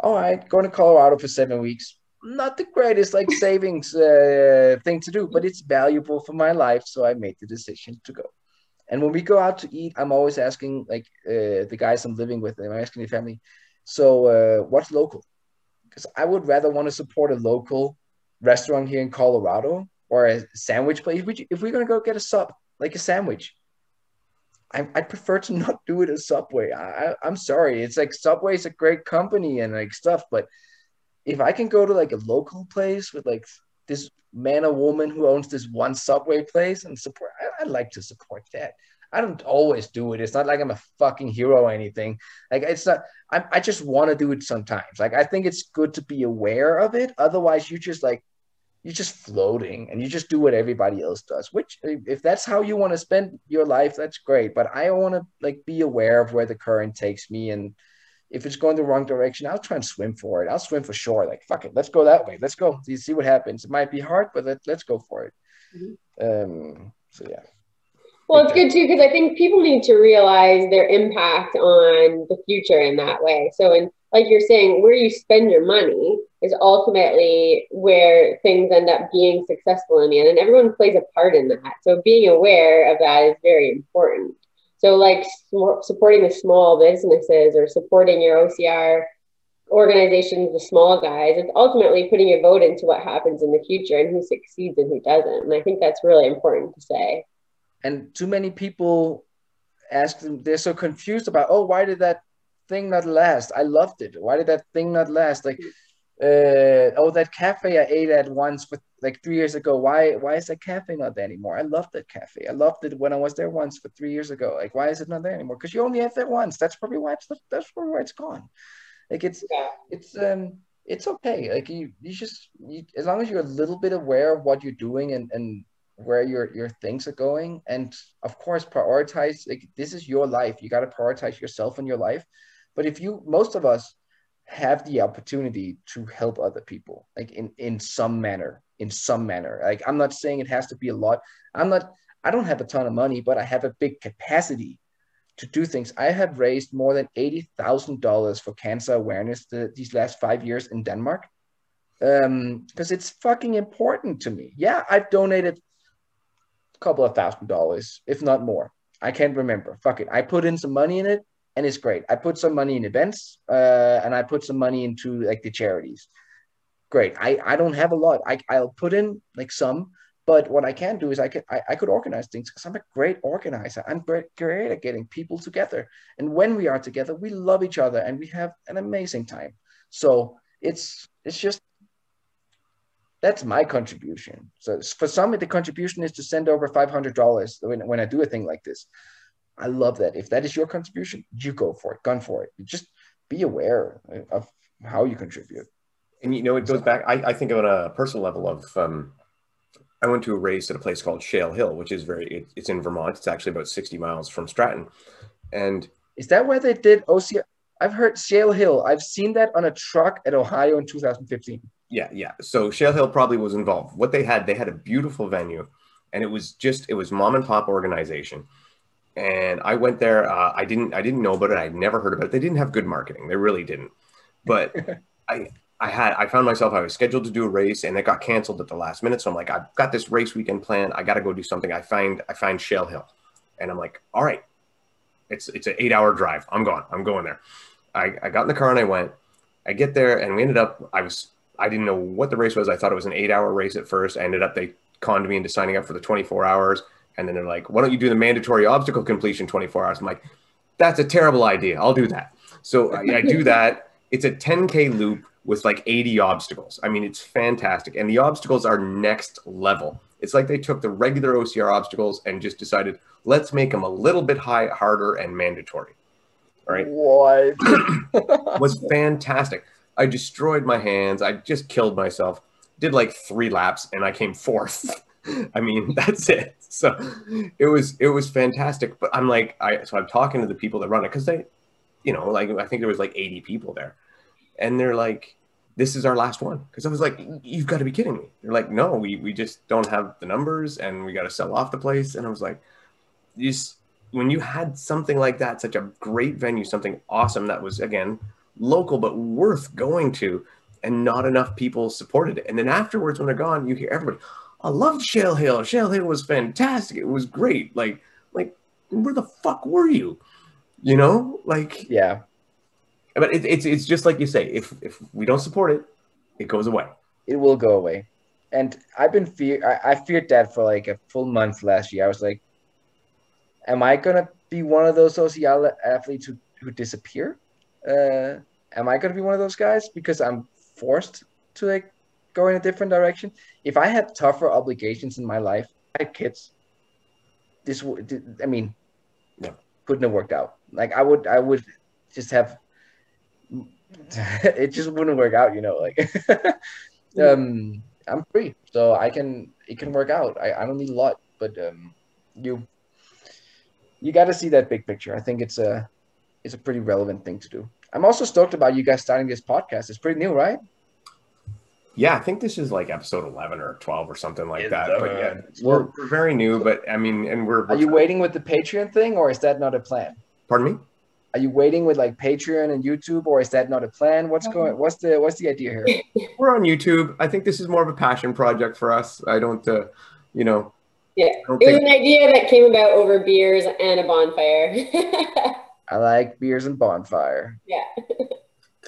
All right, going to Colorado for seven weeks. Not the greatest like *laughs* savings uh, thing to do, but it's valuable for my life. So I made the decision to go. And when we go out to eat, I'm always asking like uh, the guys I'm living with, I'm asking the family, so uh, what's local? Because I would rather want to support a local restaurant here in Colorado or a sandwich place. If, we, if we're gonna go get a sub, like a sandwich, I, I prefer to *laughs* not do it at Subway. I, I'm sorry. It's like Subway is a great company and like stuff, but if I can go to like a local place with like this man or woman who owns this one subway place and support, I, I'd like to support that. I don't always do it. It's not like I'm a fucking hero or anything. Like it's not. I, I just want to do it sometimes. Like I think it's good to be aware of it. Otherwise, you just like you're just floating and you just do what everybody else does. Which if that's how you want to spend your life, that's great. But I want to like be aware of where the current takes me and if it's going the wrong direction, I'll try and swim for it. I'll swim for sure. Like fuck it, let's go that way. Let's go. You see what happens. It might be hard, but let, let's go for it. Mm-hmm. Um, so yeah. Well, it's good too because I think people need to realize their impact on the future in that way. So, and like you're saying, where you spend your money is ultimately where things end up being successful in the end, and everyone plays a part in that. So, being aware of that is very important. So, like supporting the small businesses or supporting your OCR organizations, the small guys, it's ultimately putting your vote into what happens in the future and who succeeds and who doesn't. And I think that's really important to say and too many people ask them they're so confused about oh why did that thing not last i loved it why did that thing not last like mm. Uh, oh that cafe i ate at once with like three years ago. Why why is that cafe not there anymore? I loved that cafe. I loved it when i was there once for three years ago. Like why is it not there anymore? Because you only have that once. That's probably why it's that's probably why it's gone. Like it's yeah. it's um it's okay. Like you you just you, as long as you're a little bit aware of what you're doing and and where your your things are going and of course prioritize like this is your life. You got to prioritize yourself and your life. But if you most of us have the opportunity to help other people like in in some manner in some manner like i'm not saying it has to be a lot i'm not i don't have a ton of money but i have a big capacity to do things i have raised more than $80000 for cancer awareness the, these last five years in denmark um because it's fucking important to me yeah i've donated a couple of thousand dollars, if not more. I can't remember. Fuck it. I put in some money in it and it's great. I put some money in events uh, and I put some money into like the charities. Great. I, I don't have a lot. I, I'll put in like some, but what I can do is I could I, I could organize things because I'm a great organizer. I'm great, great at getting people together. And when we are together, we love each other and we have an amazing time. So it's it's just that's my contribution. So for some, the contribution is to send over five hundred dollars when, when I do a thing like this. I love that. If that is your contribution, you go for it, gun for it. Just be aware of how you contribute. And you know, it goes back. I, I think on a personal level of. Um, I went to a race at a place called Shale Hill, which is very. It, it's in Vermont. It's actually about sixty miles from Stratton, and is that where they did OCR? I've heard Shale Hill. I've seen that on a truck at Ohio in 2015 yeah, yeah. So Shale Hill probably was involved. What they had, they had a beautiful venue, and it was just it was mom and pop organization. And I went there. Uh, I didn't I didn't know about it. I'd never heard about it. They didn't have good marketing. They really didn't. But *laughs* I I had I found myself I was scheduled to do a race and it got canceled at the last minute. So I'm like, I've got this race weekend plan. I got to go do something. I find I find Shale Hill, and I'm like, all right, it's it's an eight hour drive. I'm going. I'm going there. I, I got in the car and I went. I get there and we ended up. I was I didn't know what the race was. I thought it was an eight hour race at first. I ended up, they conned me into signing up for the 24 hours. And then they're like, why don't you do the mandatory obstacle completion 24 hours? I'm like, that's a terrible idea. I'll do that. So I, I do *laughs* that. It's a 10K loop with like 80 obstacles. I mean, it's fantastic. And the obstacles are next level. It's like they took the regular OCR obstacles and just decided, let's make them a little bit high, harder and mandatory. All right. What? *clears throat* was fantastic. I destroyed my hands. I just killed myself. Did like three laps and I came fourth. *laughs* I mean, *laughs* that's it. So it was it was fantastic. But I'm like, I so I'm talking to the people that run it because they, you know, like I think there was like 80 people there, and they're like, "This is our last one." Because I was like, "You've got to be kidding me!" They're like, "No, we we just don't have the numbers, and we got to sell off the place." And I was like, "Just when you had something like that, such a great venue, something awesome that was again local but worth going to, and not enough people supported it. And then afterwards, when they're gone, you hear everybody, I loved Shale Hill. Shale Hill was fantastic. It was great. Like, like, where the fuck were you? You know, like, yeah. But it, it's it's just like you say. If if we don't support it, it goes away. It will go away. And I've been fear. I, I feared that for like a full month last year. I was like, am I gonna be one of those social athletes who, who disappear? uh, am I going to be one of those guys? Because I'm forced to like go in a different direction. If I had tougher obligations in my life, I had kids. This would, I mean, Yeah. couldn't have worked out. Like I would, I would just have. *laughs* it just wouldn't work out, you know. Like, *laughs* um, I'm free, so I can. It can work out. I, I don't need a lot, but um, you, you got to see that big picture. I think it's a, it's a pretty relevant thing to do. I'm also stoked about you guys starting this podcast. It's pretty new, right? Yeah, I think this is like episode 11 or 12 or something like Is that. But yeah, we're, we're very new, but I mean, and we're, Are you waiting with the Patreon thing, or is that not a plan? pardon me? Are you waiting with like Patreon and YouTube, or is that not a plan? What's going? What's the What's the idea here? *laughs* We're on YouTube. I think this is more of a passion project for us. I don't, uh, you know, Yeah. It was think, an idea that came about over beers and a bonfire. *laughs* I like beers and bonfire. yeah. *laughs*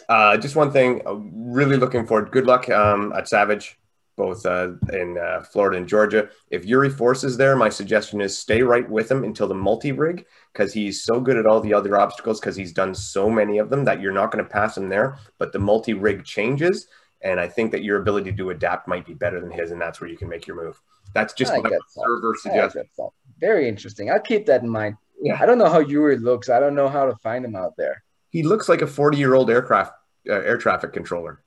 uh, just one thing, uh, really looking forward. Good luck um, at Savage, both uh, in uh, Florida and Georgia. If Yuri Force is there, my suggestion is stay right with him until the multi rig because he's so good at all the other obstacles because he's done so many of them that you're not going to pass him there. But the multi rig changes. And I think that your ability to adapt might be better than his, and that's where you can make your move. That's just I like that a server I like suggests. that thought. Very interesting. I'll keep that in mind. Yeah. I don't know how Yuri looks. I don't know how to find him out there. He looks like a 40 year old aircraft uh, air traffic controller.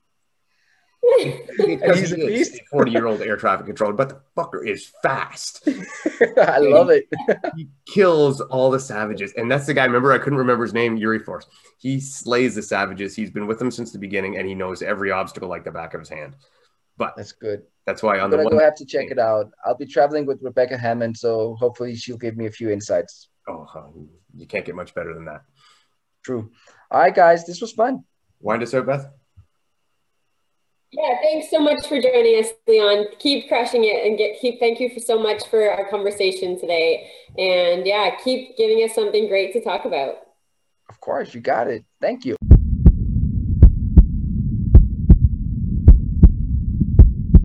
*laughs* He's a he is beast. 40 year old air traffic controller, but the fucker is fast. *laughs* I love it. he kills all the savages. And that's the guy, remember, I couldn't remember his name, Yuri Force. He slays the savages. He's been with them since the beginning and he knows every obstacle like the back of his hand. But That's good. that's why on I'm the one go have to check it out. I'll be traveling with Rebecca Hammond, so hopefully she'll give me a few insights. oh, you can't get much better than that. True. All right, guys, this was fun. Wind us out, Beth. Yeah, thanks so much for joining us, Leon. Keep crushing it and get keep thank you for so much for our conversation today. And yeah, keep giving us something great to talk about. Of course, you got it. Thank you.